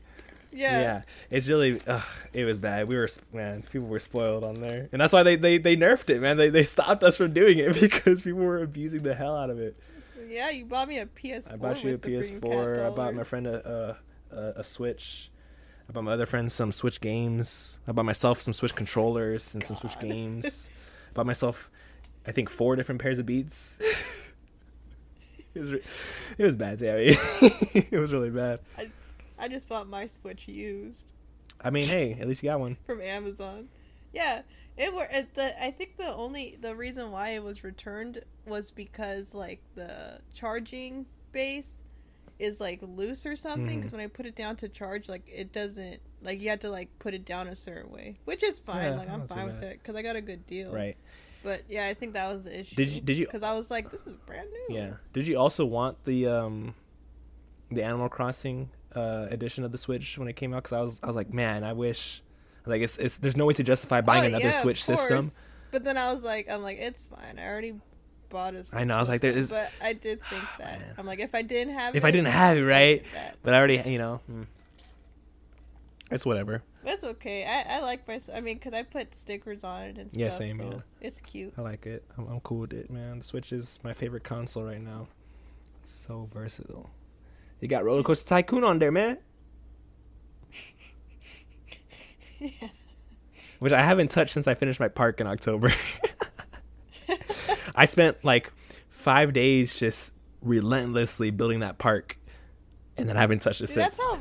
Yeah. it's really. Ugh, it was bad. We were man. People were spoiled on there, and that's why they they they nerfed it, man. They they stopped us from doing it [LAUGHS] because people were abusing the hell out of it. Yeah, you bought me a PS4. I bought you a with the freaking PS4. I bought my friend a, a a a Switch. I bought my other friends some Switch games. I bought myself some Switch controllers and some Switch games. [LAUGHS] I bought myself, I think, four different pairs of Beats. [LAUGHS] it was re- it was bad, Sammy. it was really bad. I just bought my Switch used I mean, hey, at least you got one. from Amazon. Yeah, it were it, the. I think the only the reason why it was returned was because like the charging base is like loose or something. Because when I put it down to charge, like it doesn't like you have to like put it down a certain way, which is fine. Yeah, like I'm fine with it because I got a good deal. Right. But yeah, I think that was the issue. Did you- did you- Because I was like, this is brand new. Yeah. Did you also want the um, the Animal Crossing uh edition of the Switch when it came out? Because I was I was like, man, I wish. Like it's, it's there's no way to justify buying Oh, another yeah, Switch system. But then I was like, I'm like, it's fine. I already bought a Switch. I know, I was like, there is- But I did think [SIGHS] that. man. I'm like, if I didn't have it. If I didn't have it, right? But I already, you know, mm. it's whatever. That's okay. I, I like my. I mean, because I put stickers on it and stuff. Yeah, same, so yeah. It's cute. I like it. I'm, I'm cool with it, man. The Switch is my favorite console right now. It's so versatile. You got Roller Coaster Tycoon on there, man, yeah. [LAUGHS] which I haven't touched since I finished my park in October. [LAUGHS] I spent like five days just relentlessly building that park, and then I haven't touched it See, since. that's how.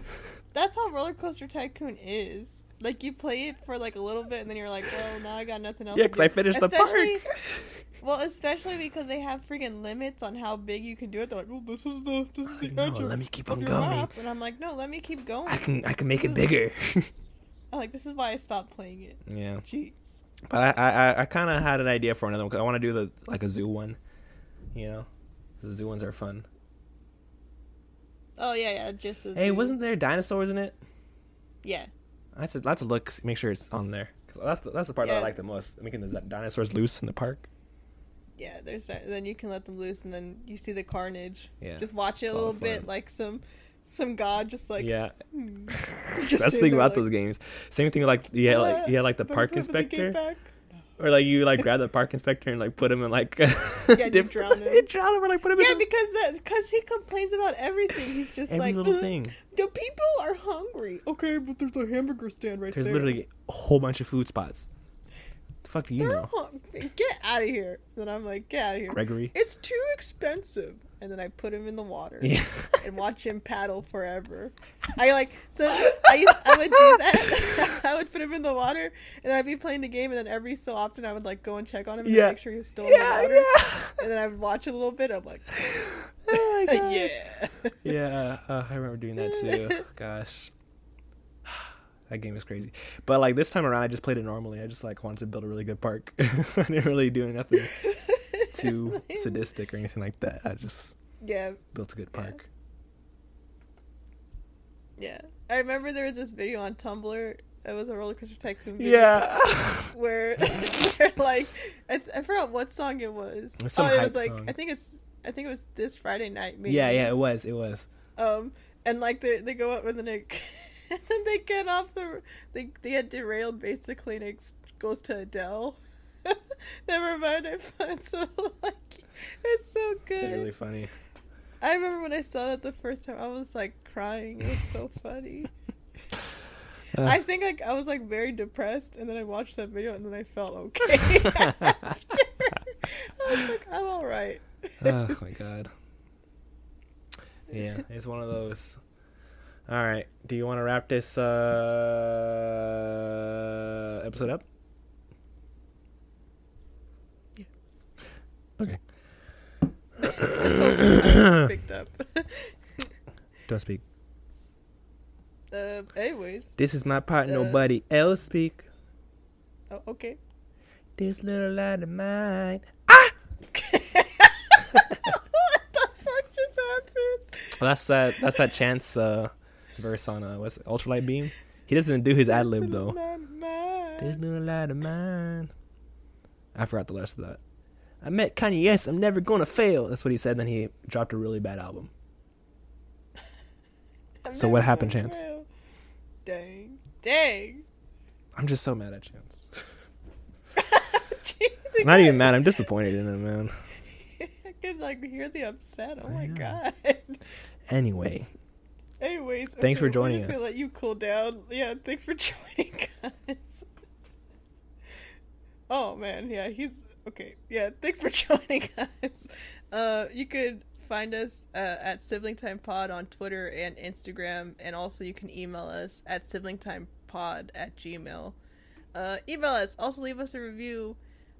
That's how Roller Coaster Tycoon is. Like you play it for like a little bit, and then you're like, "Well, now I got nothing else." To do. Yeah, because I do." finished the park. Well, especially because they have freaking limits on how big you can do it. They're like, "Oh, this is the this is the I edge know, of, let me keep on going. map," and I'm like, "No, let me keep going." I can I can make it bigger. [LAUGHS] I'm like, this is why I stopped playing it. Yeah, Jeez. but I I, I kind of had an idea for another one because I want to do the like a zoo one. You know, the zoo ones are fun. Oh yeah, yeah. Just as Hey, you- wasn't there dinosaurs in it? Yeah. That's a that's a look. Make sure it's on there. 'Cause that's the that's the part that I like the most. Making the dinosaurs loose in the park. Yeah, there's then you can let them loose, and then you see the carnage. Yeah, Just watch it a little bit, like some some god, just like yeah. hmm. That's [LAUGHS] [LAUGHS] Just the thing about like, those games. Same thing like yeah, like yeah, like the park the inspector, or like you like [LAUGHS] grab the park inspector and like put him in like you different- drown him. Drown him or like put him Yeah, in because that because he complains about everything. He's just every like little "Uh, thing. The people are hungry. Okay, but there's a hamburger stand right There's there. There's literally a whole bunch of food spots. Fuck do you They're know. Get out of here. Then I'm like, get out of here. Gregory? It's too expensive. And then I put him in the water Yeah. [LAUGHS] and watch him paddle forever. I like so I used, I would do that. [LAUGHS] I would put him in the water and I'd be playing the game and then every so often I would like go and check on him and Yeah. make sure he was still in the water. yeah. And then I would watch a little bit. I'm like, Oh my [LAUGHS] God. yeah. yeah, uh, I remember doing that too. Gosh, that game is crazy. But like this time around, I just played it normally. I just like wanted to build a really good park. [LAUGHS] I didn't really do nothing [LAUGHS] too sadistic or anything like that. I just Yeah, built a good park. yeah. I remember there was this video on Tumblr. It was a roller coaster tycoon video. Yeah. [LAUGHS] where, where like I, I forgot what song it was. It's some oh, it was like song. I think it's I think it was this Friday night. Maybe. yeah, yeah, it was, it was. Um, and like they they go up and then they and [LAUGHS] then they get off the they they get derailed basically and it goes to Adele. [LAUGHS] Never mind, I find so [LAUGHS] like it's so good. It's really funny. I remember when I saw that the first time, I was like crying. It was so funny. Uh, I think like I was like very depressed, and then I watched that video, and then I felt okay. after. I was like, I'm all right. oh my god. Yeah, it's one of those. All right, do you want to wrap this uh, episode up? Yeah. Okay. [COUGHS] Picked up. Don't speak. uh, anyways, This is my part. Uh, Nobody else speak. oh, okay. This little light of mine. Ah! [LAUGHS] what the fuck just happened? Well, that's that. That's that chance uh, verse on uh, what's it, ultralight beam. He doesn't do his ad lib though. This little light of mine. I forgot the rest of that. I met Kanye. Yes, I'm never gonna fail. That's what he said. Then he dropped a really bad album. [LAUGHS] So what happened, Chance? fail. Dang. Dang. I'm just so mad at Chance. [LAUGHS] I'm not even mad. I'm disappointed in him, man. [LAUGHS] I can like hear the upset. Oh I my know. god. Anyway, Anyways, Thanks for we're joining us. Gonna let you cool down. Yeah, thanks for [LAUGHS] joining us. oh man, yeah, he's okay. Yeah, thanks for [LAUGHS] joining us. Uh, you could find us uh, at Sibling Time Pod on Twitter and Instagram, and also you can email us at siblingtimepod at gmail. Uh, email us. Also, leave us a review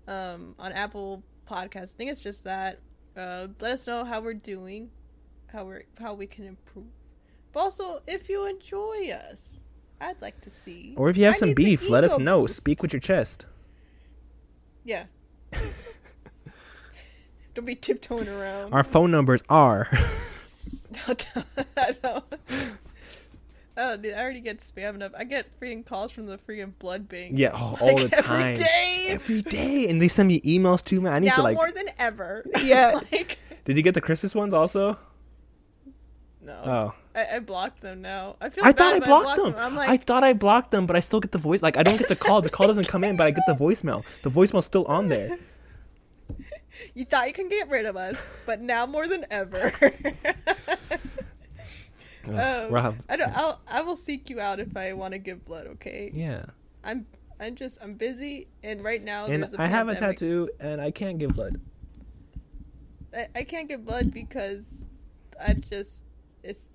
um, on Apple Podcasts. I think it's just that. Uh, let us know how we're doing, how we're how we can improve. But also, if you enjoy us, I'd like to see. or if you have I some beef, let us know. boost. Speak with your chest. Yeah. [LAUGHS] Don't be tiptoeing around. Our phone numbers are. [LAUGHS] [LAUGHS] I know. Oh, dude, I already get spammed up. I get freaking calls from the freaking blood bank. yeah, oh, all Like, the time. Every day. Every day, and they send me emails too, man. I need now to like. more than ever. Yeah. like, Did you get the Christmas ones also? no. Oh. I, I blocked them now. I feel I thought I but blocked them. I'm I thought I blocked them, but I still get the voice. Like I don't get the call. The call doesn't come in, but I get the voicemail. The voicemail's still on there. [LAUGHS] you thought you can get rid of us, but now more than ever. [LAUGHS] [LAUGHS] Um, we'll I don't. I'll. I will seek you out if I want to give blood. Okay. yeah, I'm. I'm just. I'm busy, and right now and there's a I have a tattoo, and I can't give blood. I, I can't give blood because I just. It's.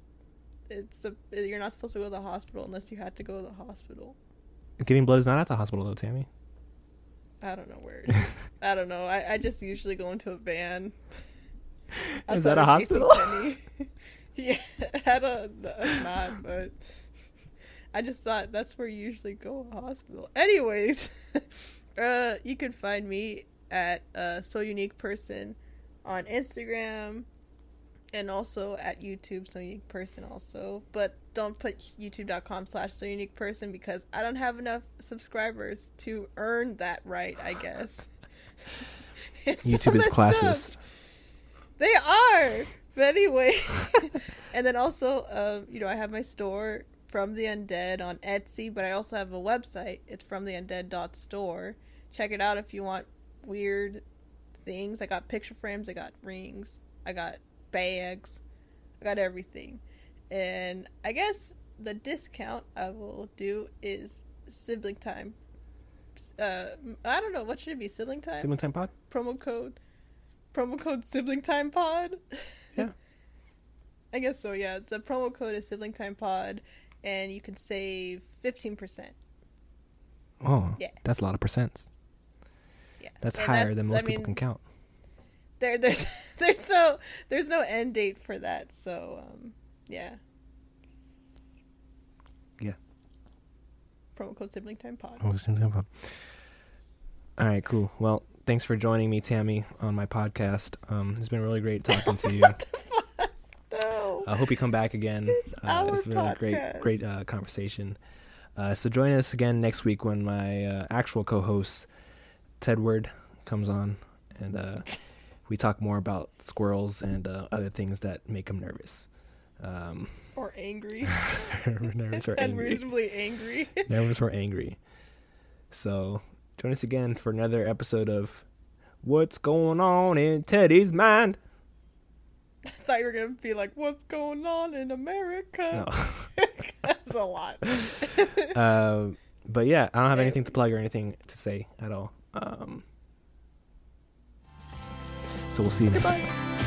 It's a. You're not supposed to go to the hospital unless you had to go to the hospital. Giving blood is not at the hospital though, Tammy. I don't know where it is. [LAUGHS] I don't know. I, I just usually go into a van. Is that a hospital? [LAUGHS] Yeah, I don't. no, it's not. But [LAUGHS] I just thought that's where you usually go to hospital. Anyways, uh, you can find me at uh, so unique person on Instagram and also at YouTube so unique person also. But don't put youtube.com slash so unique person because I don't have enough subscribers to earn that right. I guess. [LAUGHS] It's so YouTube is up. They are. But anyway, [LAUGHS] and then also, um, you know, I have my store from the undead on Etsy, but I also have a website. It's from the undead.store. Check it out if you want weird things. I got picture frames, I got rings, I got bags, I got everything. And I guess the discount I will do is sibling time. Uh, I don't know what should it be sibling time Sibling Time Pod? promo code promo code sibling time pod [LAUGHS] Yeah. i guess so yeah the promo code is sibling time pod and you can save 15% Oh, Yeah. that's a lot of percents. yeah That's And higher than most I people mean, can count. There there's [LAUGHS] there's no there's no end date for that so um yeah Yeah. promo code sibling time pod Oh, Sibling Time Pod. All right, cool. Well, thanks for joining me, Tammy, on my podcast. Um, it's been really great talking to [LAUGHS] you. what the fuck no I hope you come back again. It's uh, it's been a great, great uh, conversation. Uh, so join us again next week when my uh, actual co-host Tedward comes on, and uh, [LAUGHS] we talk more about squirrels and uh, other things that make him nervous. Um, or angry [LAUGHS] nervous or [LAUGHS] angry. unreasonably angry [LAUGHS] nervous or angry. So join us again for another episode of What's Going On in Teddy's Mind. I thought you were gonna be like, "What's going on in America?" No. That's a lot. uh, but yeah, I don't have anything to plug or anything to say at all. Um, so we'll see you next time.